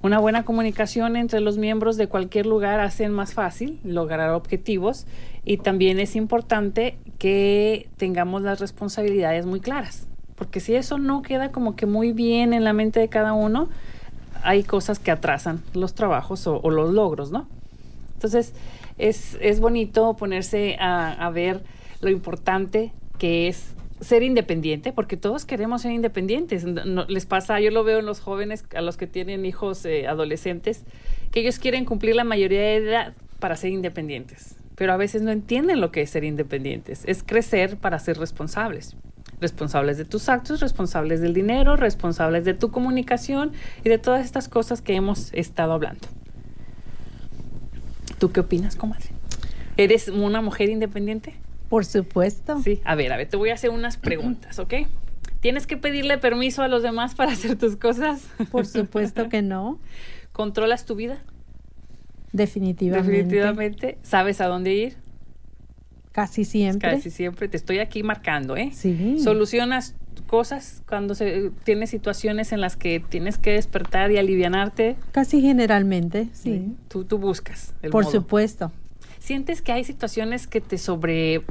Una buena comunicación entre los miembros de cualquier lugar hace más fácil lograr objetivos y también es importante que tengamos las responsabilidades muy claras, porque si eso no queda como que muy bien en la mente de cada uno, hay cosas que atrasan los trabajos o, los logros, ¿no? Entonces, es, es bonito ponerse a, a ver lo importante que es ser independiente, porque todos queremos ser independientes. No, les pasa, yo lo veo en los jóvenes, a los que tienen hijos eh, adolescentes, que ellos quieren cumplir la mayoría de edad para ser independientes, pero a veces no entienden lo que es ser independientes. Es crecer para ser responsables. Responsables de tus actos, responsables del dinero, responsables de tu comunicación y de todas estas cosas que hemos estado hablando. ¿Tú qué opinas, comadre? ¿Eres una mujer independiente? Por supuesto. Sí, a ver, a ver, te voy a hacer unas preguntas, ¿ok? ¿Tienes que pedirle permiso a los demás para hacer tus cosas? Por supuesto que no. ¿Controlas tu vida? Definitivamente. Definitivamente. ¿Sabes a dónde ir? Casi siempre. Casi siempre. Te estoy aquí marcando, ¿eh? Sí. ¿Solucionas cosas cuando se, tienes situaciones en las que tienes que despertar y alivianarte? Casi generalmente, sí. Tú, tú buscas. El Por modo. supuesto. ¿Sientes que hay situaciones que te sobrepasan,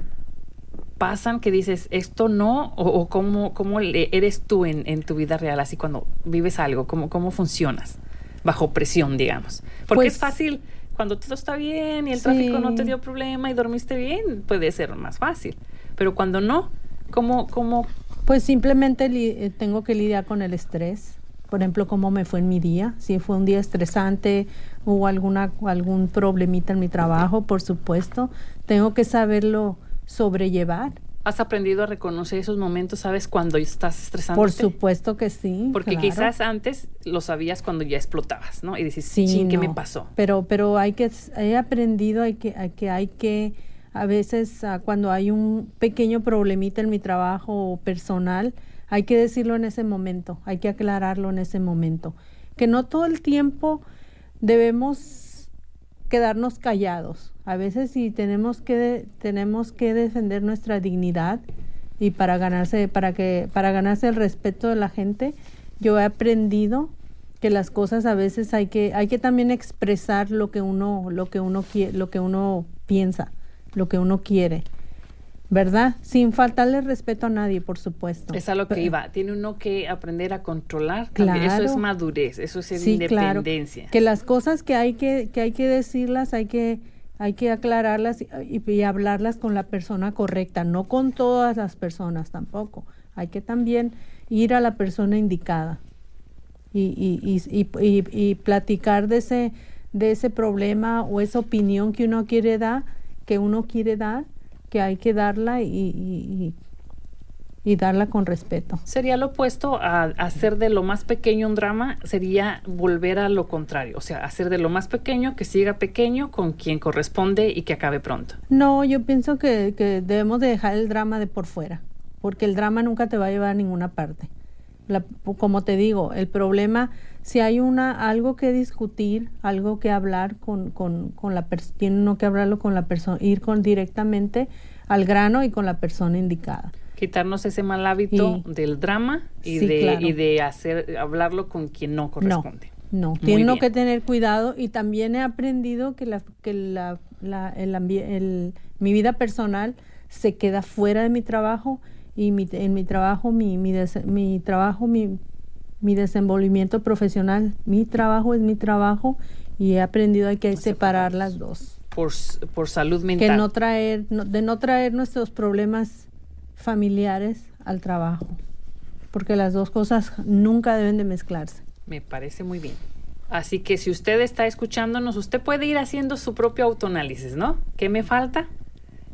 que dices, esto no? ¿O, o cómo, cómo eres tú en, en tu vida real, así cuando vives algo? ¿Cómo, cómo funcionas? Bajo presión, digamos. Porque Pues- es fácil, cuando todo está bien y el Sí. tráfico no te dio problema y dormiste bien, puede ser más fácil. Pero cuando no, ¿cómo, cómo Pues simplemente li- eh, tengo que lidiar con el estrés. Por ejemplo, cómo me fue en mi día. Si fue un día estresante, hubo alguna, algún problemita en mi trabajo, por supuesto. Tengo que saberlo sobrellevar. has aprendido a reconocer esos momentos? ¿Sabes cuando estás estresando? Por supuesto que sí. Porque claro. quizás antes lo sabías cuando ya explotabas, ¿no? Y dices, Sí, ¿qué me pasó? Pero, pero hay que, he aprendido hay que, hay que, hay que, a veces ah, cuando hay un pequeño problemita en mi trabajo personal, hay que decirlo en ese momento, hay que aclararlo en ese momento. Que no todo el tiempo debemos quedarnos callados. A veces sí tenemos que, tenemos que defender nuestra dignidad y para ganarse, para que, para ganarse el respeto de la gente, yo he aprendido que las cosas a veces hay que hay que también expresar lo que uno lo que uno lo que uno piensa lo que uno quiere verdad sin faltarle respeto a nadie por supuesto Es a lo que iba. Tiene uno que aprender a controlar. también. Eso es Claro. madurez, eso es Sí, claro. independencia. que las cosas que hay que que hay que decirlas hay que hay que aclararlas y, y- y hablarlas con la persona correcta no con todas las personas tampoco hay que también ir a la persona indicada y, y, y, y- y- y platicar de ese de ese problema o esa opinión que uno quiere dar que uno quiere dar que hay que darla y, y, y- y darla con respeto Sería lo opuesto a hacer de lo más pequeño un drama, sería volver a lo contrario. O sea, hacer de lo más pequeño que siga pequeño con quien corresponde y que acabe pronto. No, yo pienso que, que debemos de dejar el drama de por fuera, porque el drama nunca te va a llevar a ninguna parte. La- como te digo, el problema, si hay una algo que discutir, algo que hablar con, con, con la persona, tiene uno que hablarlo con la persona, ir con directamente al grano y con la persona indicada. Quitarnos ese mal hábito del drama y, de, y de hacer hablarlo con quien no corresponde. No, tengo que tener cuidado y también he aprendido que la, que la, el, el, mi vida personal se queda fuera de mi trabajo y mi, en mi trabajo, mi, mi, mi trabajo, mi, mi desenvolvimiento profesional, mi trabajo es mi trabajo y he aprendido hay que separar las dos. Por, por salud mental. Que no traer, de no traer nuestros problemas familiares al trabajo, porque las dos cosas nunca deben de mezclarse. Me parece muy bien. Así que si usted está escuchándonos, usted puede ir haciendo su propio autoanálisis, ¿no? ¿Qué me falta?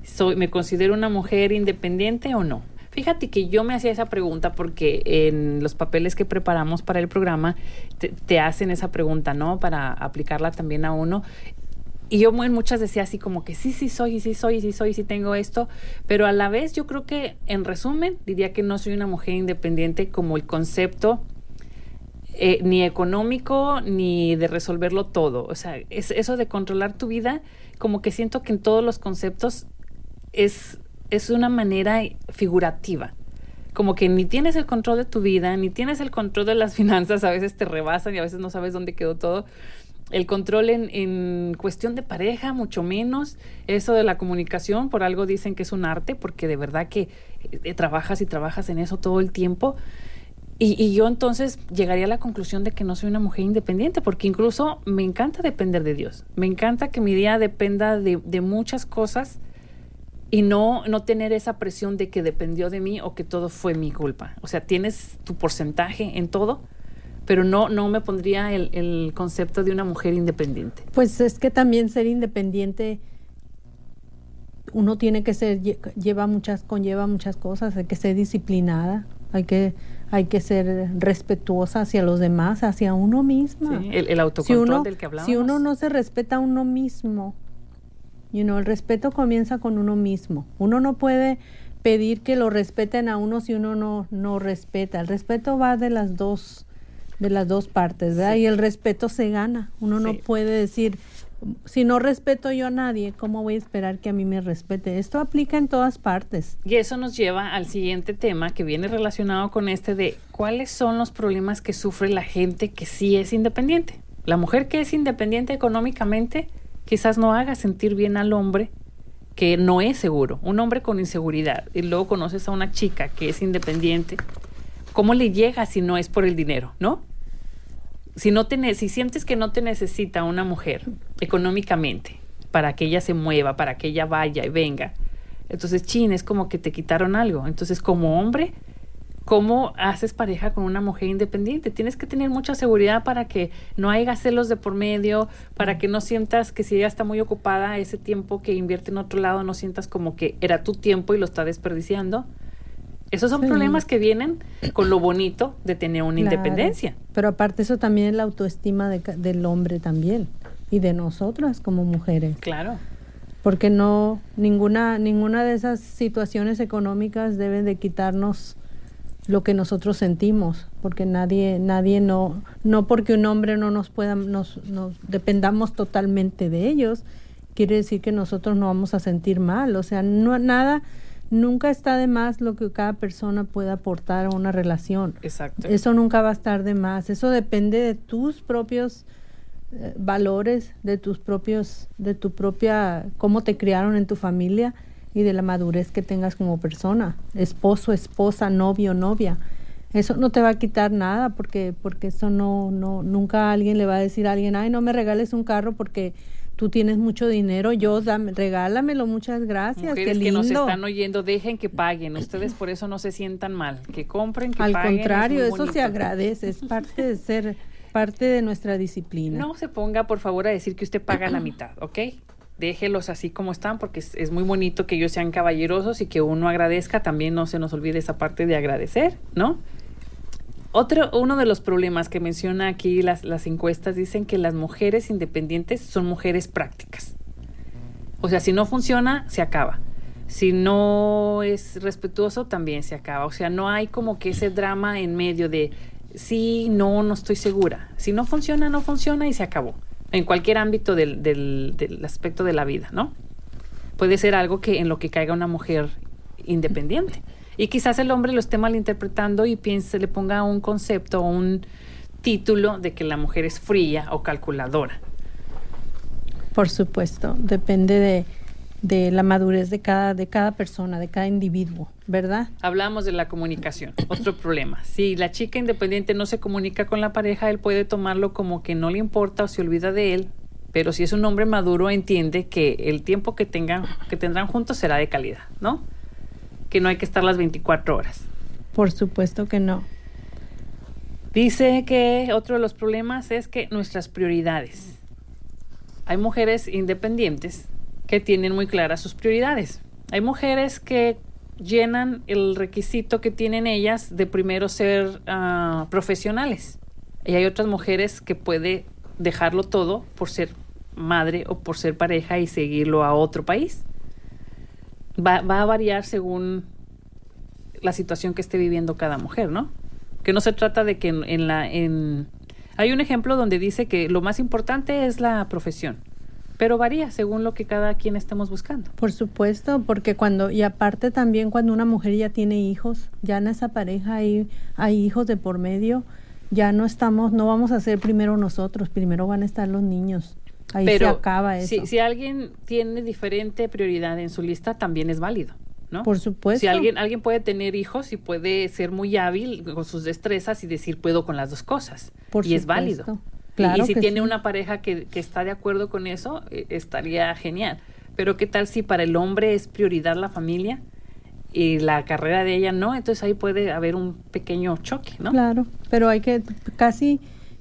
Soy, ¿Me considero una mujer independiente o no? Fíjate que yo me hacía esa pregunta porque en los papeles que preparamos para el programa te, hacen esa pregunta, ¿no? Para aplicarla también a uno. Y yo en muchas decía así como que sí, sí soy, sí soy, sí soy, sí tengo esto, pero a la vez yo creo que en resumen diría que no soy una mujer independiente como el concepto eh, ni económico ni de resolverlo todo. O sea, es eso de controlar tu vida, como que siento que en todos los conceptos es es una manera figurativa. Como que ni tienes el control de tu vida, ni tienes el control de las finanzas, a veces te rebasan y a veces no sabes dónde quedó todo. El control en, en cuestión de pareja, mucho menos. Eso de la comunicación, por algo dicen que es un arte, porque de verdad que eh, trabajas y trabajas en eso todo el tiempo. Y, yo entonces llegaría a la conclusión de que no soy una mujer independiente, porque incluso me encanta depender de Dios. Me encanta que mi día dependa de, de muchas cosas y no, no tener esa presión de que dependió de mí o que todo fue mi culpa. O sea, tienes tu porcentaje en todo, pero no, no me pondría el, el concepto de una mujer independiente. Pues es que también ser independiente uno tiene que ser lleva muchas conlleva muchas cosas hay que ser disciplinada hay que hay que ser respetuosa hacia los demás hacia uno mismo el, autocontrol del que hablamos si uno no se respeta a uno mismo You know, el respeto comienza con uno mismo. Uno no puede pedir que lo respeten a uno si uno no, no respeta. El respeto va de las dos, de las dos partes, ¿verdad? Y el respeto se gana. Uno no puede decir, si no respeto yo a nadie, ¿cómo voy a esperar que a mí me respete? Esto aplica en todas partes. Y eso nos lleva al siguiente tema que viene relacionado con este de cuáles son los problemas que sufre la gente que sí es independiente. La mujer que es independiente económicamente quizás no haga sentir bien al hombre que no es seguro, un hombre con inseguridad, y luego conoces a una chica que es independiente, ¿cómo le llega si no es por el dinero, no? Si, no te, si sientes que no te necesita una mujer económicamente para que ella se mueva, para que ella vaya y venga, entonces, chin, es como que te quitaron algo. Entonces, como hombre, cómo haces pareja con una mujer independiente. Tienes que tener mucha seguridad para que no haya celos de por medio, para que no sientas que si ella está muy ocupada, ese tiempo que invierte en otro lado, no sientas como que era tu tiempo y lo está desperdiciando. Esos son problemas que vienen con lo bonito de tener una independencia. Pero aparte eso también es la autoestima del hombre también y de nosotras como mujeres. Claro. Porque no ninguna ninguna de esas situaciones económicas debe de quitarnos lo que nosotros sentimos, porque nadie, nadie no, no porque un hombre no nos pueda, nos, nos dependamos totalmente de ellos, quiere decir que nosotros no vamos a sentir mal, o sea, no nada, nunca está de más lo que cada persona puede aportar a una relación. Exacto. Eso nunca va a estar de más, eso depende de tus propios eh, valores, de tus propios, de tu propia, cómo te criaron en tu familia y de la madurez que tengas como persona, esposo, esposa, novio, novia. Eso no te va a quitar nada porque porque eso no no nunca alguien le va a decir a alguien, "Ay, no me regales un carro porque tú tienes mucho dinero, yo dame, regálamelo, muchas gracias. Mujeres qué lindo. que nos están oyendo, dejen que paguen. Ustedes por eso no se sientan mal, que compren, que Al paguen. Al contrario, eso se agradece, es parte de ser parte de nuestra disciplina. No se ponga, por favor, a decir que usted paga la mitad, ¿ok? Déjelos así como están, porque es, muy bonito que ellos sean caballerosos y que uno agradezca, también no se nos olvide esa parte de agradecer, ¿no? Otro, uno de los problemas que menciona aquí las, las encuestas dicen que las mujeres independientes son mujeres prácticas. O sea, si no funciona, se acaba. Si no es respetuoso, también se acaba. O sea, no hay como que ese drama en medio de sí, no, no estoy segura. Si no funciona, no funciona y se acabó en cualquier ámbito del, aspecto de la vida, ¿no? Puede ser algo que en lo que caiga una mujer independiente. Y quizás el hombre lo esté malinterpretando y piense, le ponga un concepto o un título de que la mujer es fría o calculadora. Por supuesto, depende de, de la madurez de cada, de cada persona, de cada individuo, ¿verdad? Hablamos de la comunicación, otro problema. Si la chica independiente no se comunica con la pareja, él puede tomarlo como que no le importa o se olvida de él, pero si es un hombre maduro entiende que el tiempo que tengan que tendrán juntos será de calidad, ¿no? Que no hay que estar las 24 horas. Por supuesto que no. Dice que otro de los problemas es que nuestras prioridades. Hay mujeres independientes que tienen muy claras sus prioridades. Hay mujeres que llenan el requisito que tienen ellas de primero ser uh, profesionales. Y hay otras mujeres que puede dejarlo todo por ser madre o por ser pareja y seguirlo a otro país. Va, va a variar según la situación que esté viviendo cada mujer, ¿no? Que no se trata de que en, en la... En... Hay un ejemplo donde dice que lo más importante es la profesión pero varía según lo que cada quien estemos buscando. Por supuesto, porque cuando, y aparte también cuando una mujer ya tiene hijos, ya en esa pareja hay, hay hijos de por medio, ya no estamos, no vamos a ser primero nosotros, primero van a estar los niños. Ahí pero se acaba eso. Si, si alguien tiene diferente prioridad en su lista, también es válido. ¿no? Por supuesto. Si alguien, alguien puede tener hijos y puede ser muy hábil con sus destrezas y decir puedo con las dos cosas. Por y supuesto. es válido. Claro y si tiene sí. una pareja que, que, está de acuerdo con eso, eh, estaría genial. Pero ¿qué tal si para el hombre es prioridad la familia y la carrera de ella no? Entonces ahí puede haber un pequeño choque, ¿no? Claro, pero hay que, casi,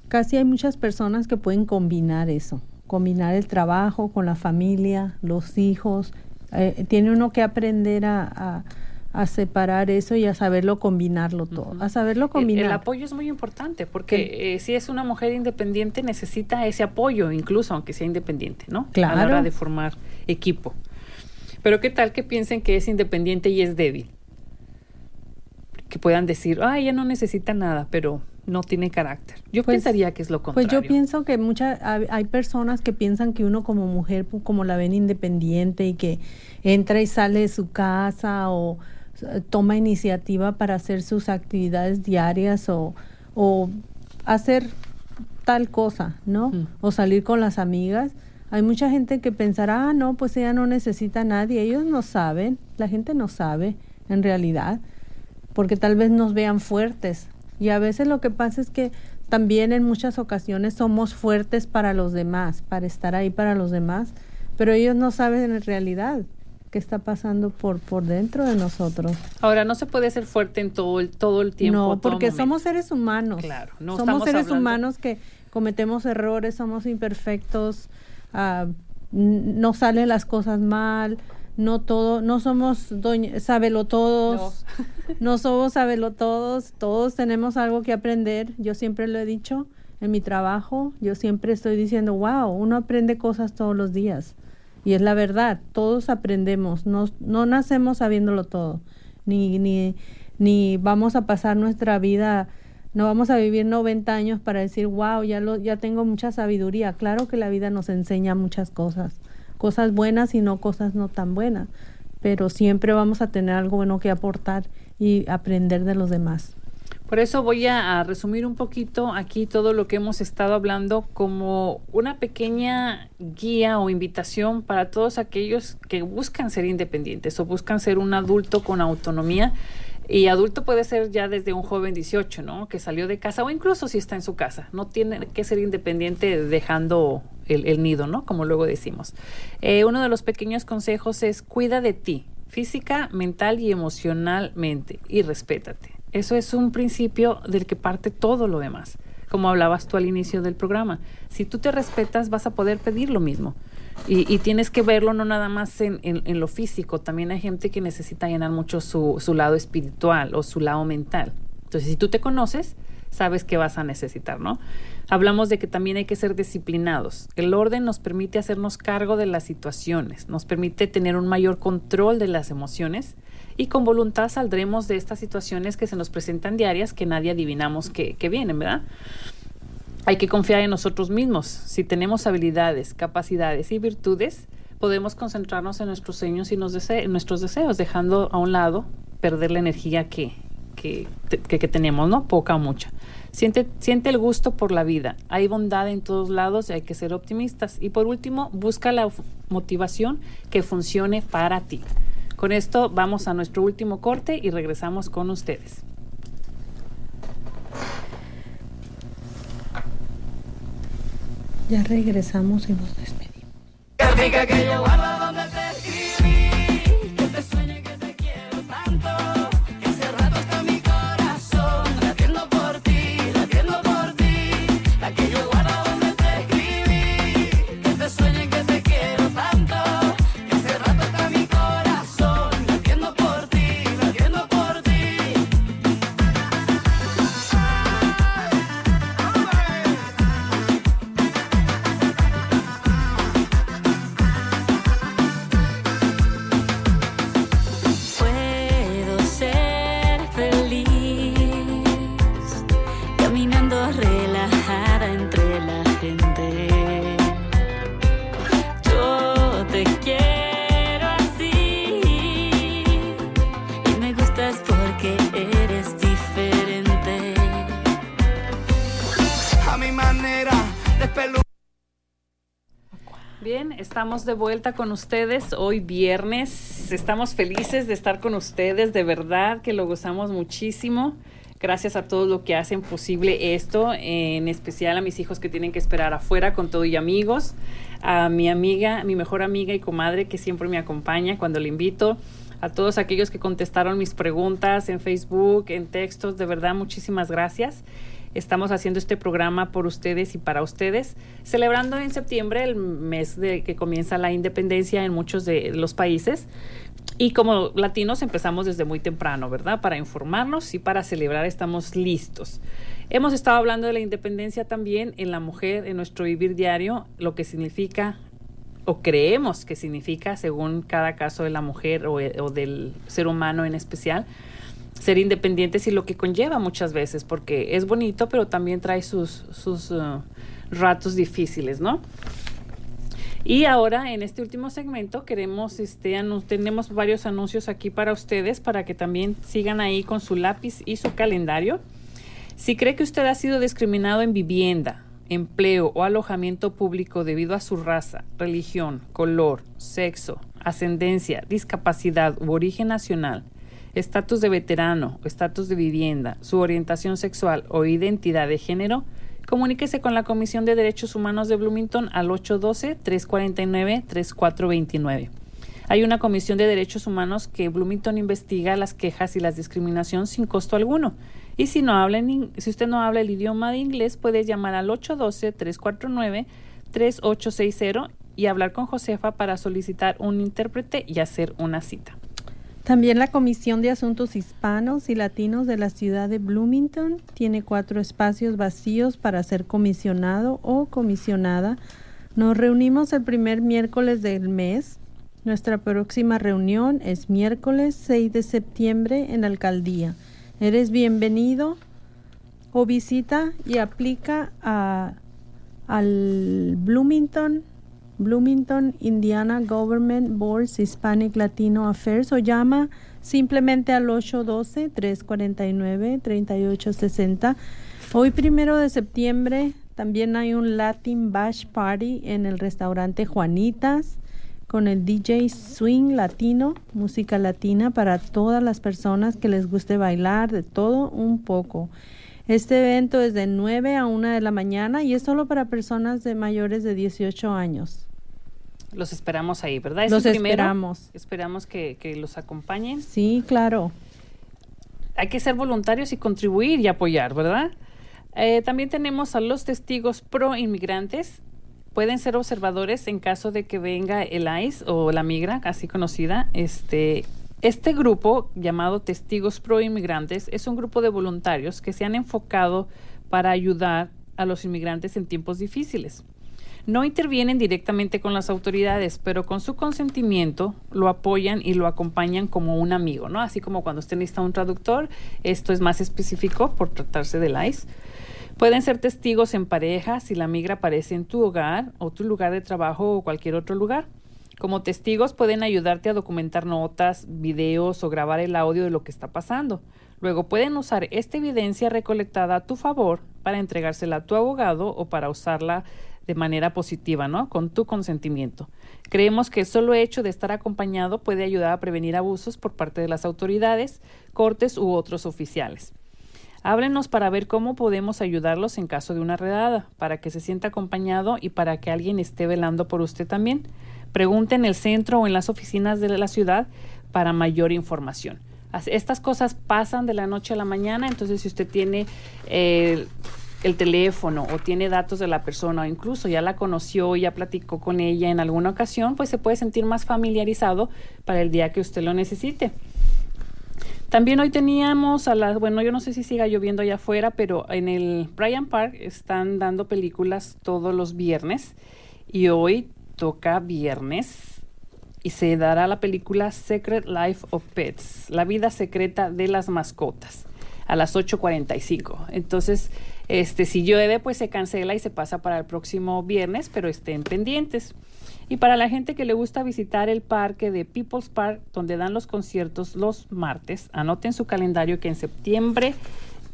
casi hay muchas personas que pueden combinar eso, combinar el trabajo con la familia, los hijos. Eh, tiene uno que aprender a, a a separar eso y a saberlo combinarlo todo, uh -huh. a saberlo combinar. El, el, apoyo es muy importante porque eh, si es una mujer independiente necesita ese apoyo, incluso aunque sea independiente, ¿no? Claro. A la hora de formar equipo. Pero qué tal que piensen que es independiente y es débil. Que puedan decir, ah, ella no necesita nada, pero no tiene carácter. Yo pues, pensaría que es lo contrario. Pues yo pienso que muchas hay personas que piensan que uno como mujer, como la ven independiente y que entra y sale de su casa o toma iniciativa para hacer sus actividades diarias o, o hacer tal cosa, ¿no? Mm. O salir con las amigas. Hay mucha gente que pensará, ah, no, pues ella no necesita a nadie. Ellos no saben, la gente no sabe en realidad, porque tal vez nos vean fuertes. Y a veces lo que pasa es que también en muchas ocasiones somos fuertes para los demás, para estar ahí para los demás, pero ellos no saben en realidad qué está pasando por por dentro de nosotros. Ahora no se puede ser fuerte en todo el todo el tiempo. No, porque somos seres humanos. Claro, no somos seres hablando. humanos que cometemos errores, somos imperfectos, uh, no salen las cosas mal, no todo, no somos doña, sábelo todos, no. no somos sábelo todos, todos tenemos algo que aprender. Yo siempre lo he dicho en mi trabajo, yo siempre estoy diciendo, wow, uno aprende cosas todos los días. Y es la verdad, todos aprendemos, no, no nacemos sabiéndolo todo, ni, ni, ni vamos a pasar nuestra vida, no vamos a vivir 90 años para decir, wow, ya, lo, ya tengo mucha sabiduría. Claro que la vida nos enseña muchas cosas, cosas buenas y no cosas no tan buenas, pero siempre vamos a tener algo bueno que aportar y aprender de los demás. Por eso voy a, resumir un poquito aquí todo lo que hemos estado hablando como una pequeña guía o invitación para todos aquellos que buscan ser independientes o buscan ser un adulto con autonomía. Y adulto puede ser ya desde un joven 18, ¿no? Que salió de casa o incluso si está en su casa. No tiene que ser independiente dejando el, el nido, ¿no? Como luego decimos. Eh, uno de los pequeños consejos es cuida de ti, física, mental y emocionalmente y respétate. Eso es un principio del que parte todo lo demás, como hablabas tú al inicio del programa. Si tú te respetas, vas a poder pedir lo mismo. Y, tienes que verlo no nada más en, lo físico, también hay gente que necesita llenar mucho su, su lado espiritual o su lado mental. Entonces, si tú te conoces, sabes que vas a necesitar, ¿no? Hablamos de que también hay que ser disciplinados. El orden nos permite hacernos cargo de las situaciones, nos permite tener un mayor control de las emociones y con voluntad saldremos de estas situaciones que se nos presentan diarias que nadie adivinamos que, que vienen, ¿verdad? Hay que confiar en nosotros mismos. Si tenemos habilidades, capacidades y virtudes, podemos concentrarnos en nuestros sueños y nuestros deseos, dejando a un lado perder la energía que, que, que, que tenemos, ¿no? Poca o mucha. Siente, siente el gusto por la vida. Hay bondad en todos lados y hay que ser optimistas. Y por último, busca la motivación que funcione para ti. Con esto vamos a nuestro último corte y regresamos con ustedes. Ya regresamos y nos despedimos. Estamos de vuelta con ustedes hoy viernes. Estamos felices de estar con ustedes, de verdad que lo gozamos muchísimo. Gracias a todos los que hacen posible esto, en especial a mis hijos que tienen que esperar afuera con todo y amigos, a mi amiga, mi mejor amiga y comadre que siempre me acompaña cuando le invito, a todos aquellos que contestaron mis preguntas en Facebook, en textos, de verdad muchísimas gracias. Estamos haciendo este programa por ustedes y para ustedes, celebrando en septiembre el mes de que comienza la independencia en muchos de los países. Y como latinos empezamos desde muy temprano, ¿verdad? Para informarnos y para celebrar estamos listos. Hemos estado hablando de la independencia también en la mujer, en nuestro vivir diario, lo que significa o creemos que significa, según cada caso de la mujer o, o del ser humano en especial, ser independientes y lo que conlleva muchas veces, porque es bonito, pero también trae sus, sus uh, ratos difíciles, ¿no? Y ahora en este último segmento queremos, este, tenemos varios anuncios aquí para ustedes para que también sigan ahí con su lápiz y su calendario. Si cree que usted ha sido discriminado en vivienda, empleo o alojamiento público debido a su raza, religión, color, sexo, ascendencia, discapacidad u origen nacional, estatus de veterano, estatus de vivienda, su orientación sexual o identidad de género, comuníquese con la Comisión de Derechos Humanos de Bloomington al 812-349-3429. Hay una comisión de derechos humanos que Bloomington investiga las quejas y las discriminación sin costo alguno. Y si no habla en si usted no habla el idioma de inglés, puede llamar al 812-349-3860 y hablar con Josefa para solicitar un intérprete y hacer una cita. También la Comisión de Asuntos Hispanos y Latinos de la ciudad de Bloomington tiene cuatro espacios vacíos para ser comisionado o comisionada. Nos reunimos el primer miércoles del mes. Nuestra próxima reunión es miércoles 6 de septiembre en la alcaldía. Eres bienvenido o visita y aplica a, al Bloomington Bloomington, Indiana Government Boards Hispanic Latino Affairs o llama simplemente al 812-349-3860. Hoy primero de septiembre también hay un Latin Bash Party en el restaurante Juanitas con el DJ Swing Latino, música latina para todas las personas que les guste bailar, de todo un poco. Este evento es de 9 a 1 de la mañana y es solo para personas de mayores de 18 años. Los esperamos ahí, ¿verdad? Los el primero. esperamos. Esperamos que, que los acompañen. Sí, claro. Hay que ser voluntarios y contribuir y apoyar, ¿verdad? Eh, también tenemos a los testigos pro inmigrantes. Pueden ser observadores en caso de que venga el ICE o la migra, así conocida. Este, este grupo, llamado Testigos Pro Inmigrantes, es un grupo de voluntarios que se han enfocado para ayudar a los inmigrantes en tiempos difíciles. No intervienen directamente con las autoridades, pero con su consentimiento lo apoyan y lo acompañan como un amigo, ¿no? Así como cuando usted necesita un traductor, esto es más específico por tratarse del ICE. Pueden ser testigos en pareja si la migra aparece en tu hogar o tu lugar de trabajo o cualquier otro lugar. Como testigos pueden ayudarte a documentar notas, videos o grabar el audio de lo que está pasando. Luego pueden usar esta evidencia recolectada a tu favor para entregársela a tu abogado o para usarla de manera positiva, ¿no? Con tu consentimiento. Creemos que el solo hecho de estar acompañado puede ayudar a prevenir abusos por parte de las autoridades, cortes u otros oficiales. Háblenos para ver cómo podemos ayudarlos en caso de una redada, para que se sienta acompañado y para que alguien esté velando por usted también. Pregunte en el centro o en las oficinas de la ciudad para mayor información. As- Estas cosas pasan de la noche a la mañana, entonces si usted tiene eh, el teléfono o tiene datos de la persona o incluso ya la conoció, ya platicó con ella en alguna ocasión, pues se puede sentir más familiarizado para el día que usted lo necesite. También hoy teníamos a las, bueno, yo no sé si siga lloviendo allá afuera, pero en el Bryant Park están dando películas todos los viernes y hoy toca viernes y se dará la película Secret Life of Pets, la vida secreta de las mascotas, a las 8.45. Entonces, este, si llueve, pues se cancela y se pasa para el próximo viernes, pero estén pendientes. Y para la gente que le gusta visitar el parque de People's Park, donde dan los conciertos los martes, anoten su calendario que en septiembre,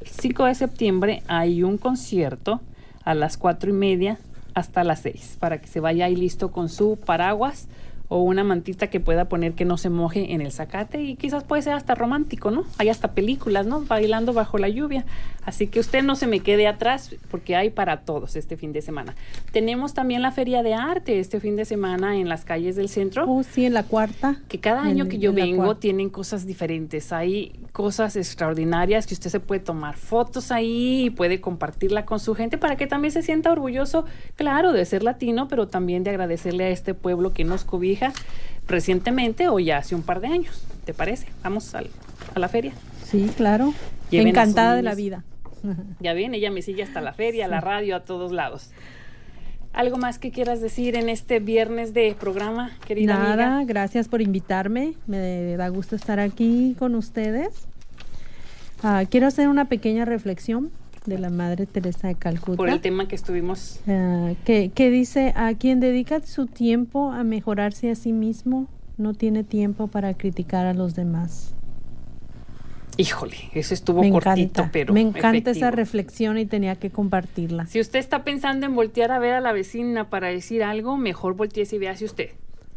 el 5 de septiembre, hay un concierto a las cuatro y media hasta las 6, para que se vaya ahí listo con su paraguas o una mantita que pueda poner que no se moje en el zacate y quizás puede ser hasta romántico, ¿no? Hay hasta películas, ¿no? Bailando bajo la lluvia. Así que usted no se me quede atrás porque hay para todos este fin de semana. Tenemos también la feria de arte este fin de semana en las calles del centro Oh, sí, en la cuarta. que cada En- año que yo en vengo tienen cosas diferentes. Hay cosas extraordinarias que usted se puede tomar fotos ahí y puede compartirla con su gente para que también se sienta orgulloso, claro, de ser latino, pero también de agradecerle a este pueblo que nos cobija recientemente o ya hace un par de años. ¿Te parece? Vamos al- a la feria. Sí, claro. Lleven Encantada de la vida. Ya ven, ella me sigue hasta la feria, a la radio, a todos lados. ¿Algo más que quieras decir en este viernes de programa, querida Nada, amiga? gracias por invitarme. Me da gusto estar aquí con ustedes. Ah, quiero hacer una pequeña reflexión de la Madre Teresa de Calcuta. Por el tema que estuvimos Ah, que, que dice, a quien dedica su tiempo a mejorarse a sí mismo, no tiene tiempo para criticar a los demás. Híjole, eso estuvo me cortito, encanta, pero me encanta esa reflexión y tenía que compartirla. Si usted está pensando en voltear a ver a la vecina para decir algo, mejor voltee y hacia usted,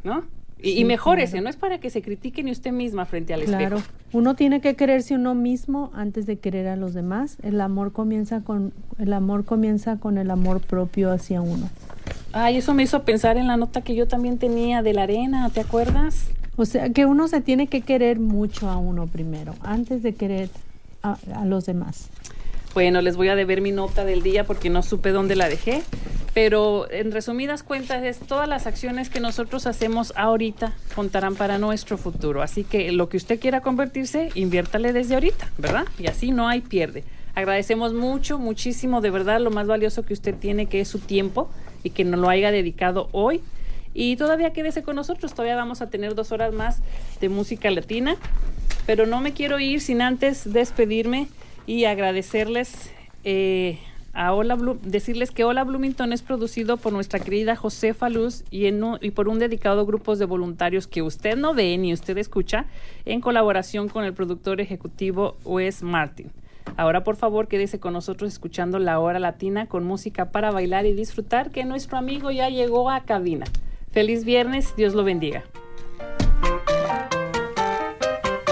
¿no? Y, y Sí, mejórese, claro. no es para que se critique ni usted misma frente al Claro, espejo. uno tiene que quererse uno mismo antes de querer a los demás. El amor comienza con el amor comienza con el amor propio hacia uno. Ay, eso me hizo pensar en la nota que yo también tenía de la arena, ¿te acuerdas? O sea, que uno se tiene que querer mucho a uno primero, antes de querer a, a los demás. Bueno, les voy a deber mi nota del día porque no supe dónde la dejé, pero en resumidas cuentas es todas las acciones que nosotros hacemos ahorita contarán para nuestro futuro. Así que lo que usted quiera convertirse, inviértale desde ahorita, ¿verdad? Y así no hay pierde. Agradecemos mucho, muchísimo, de verdad, lo más valioso que usted tiene, que es su tiempo y que nos lo haya dedicado hoy. Y todavía quédese con nosotros, todavía vamos a tener dos horas más de música latina, pero no me quiero ir sin antes despedirme y agradecerles eh, a Hola decirles que Hola Bloomington es producido por nuestra querida Josefa Luz y, y por un dedicado grupo de voluntarios que usted no ve ni usted escucha en colaboración con el productor ejecutivo Wes Martin. Ahora por favor quédese con nosotros escuchando la hora latina con música para bailar y disfrutar que nuestro amigo ya llegó a cabina. Feliz viernes, Dios lo bendiga.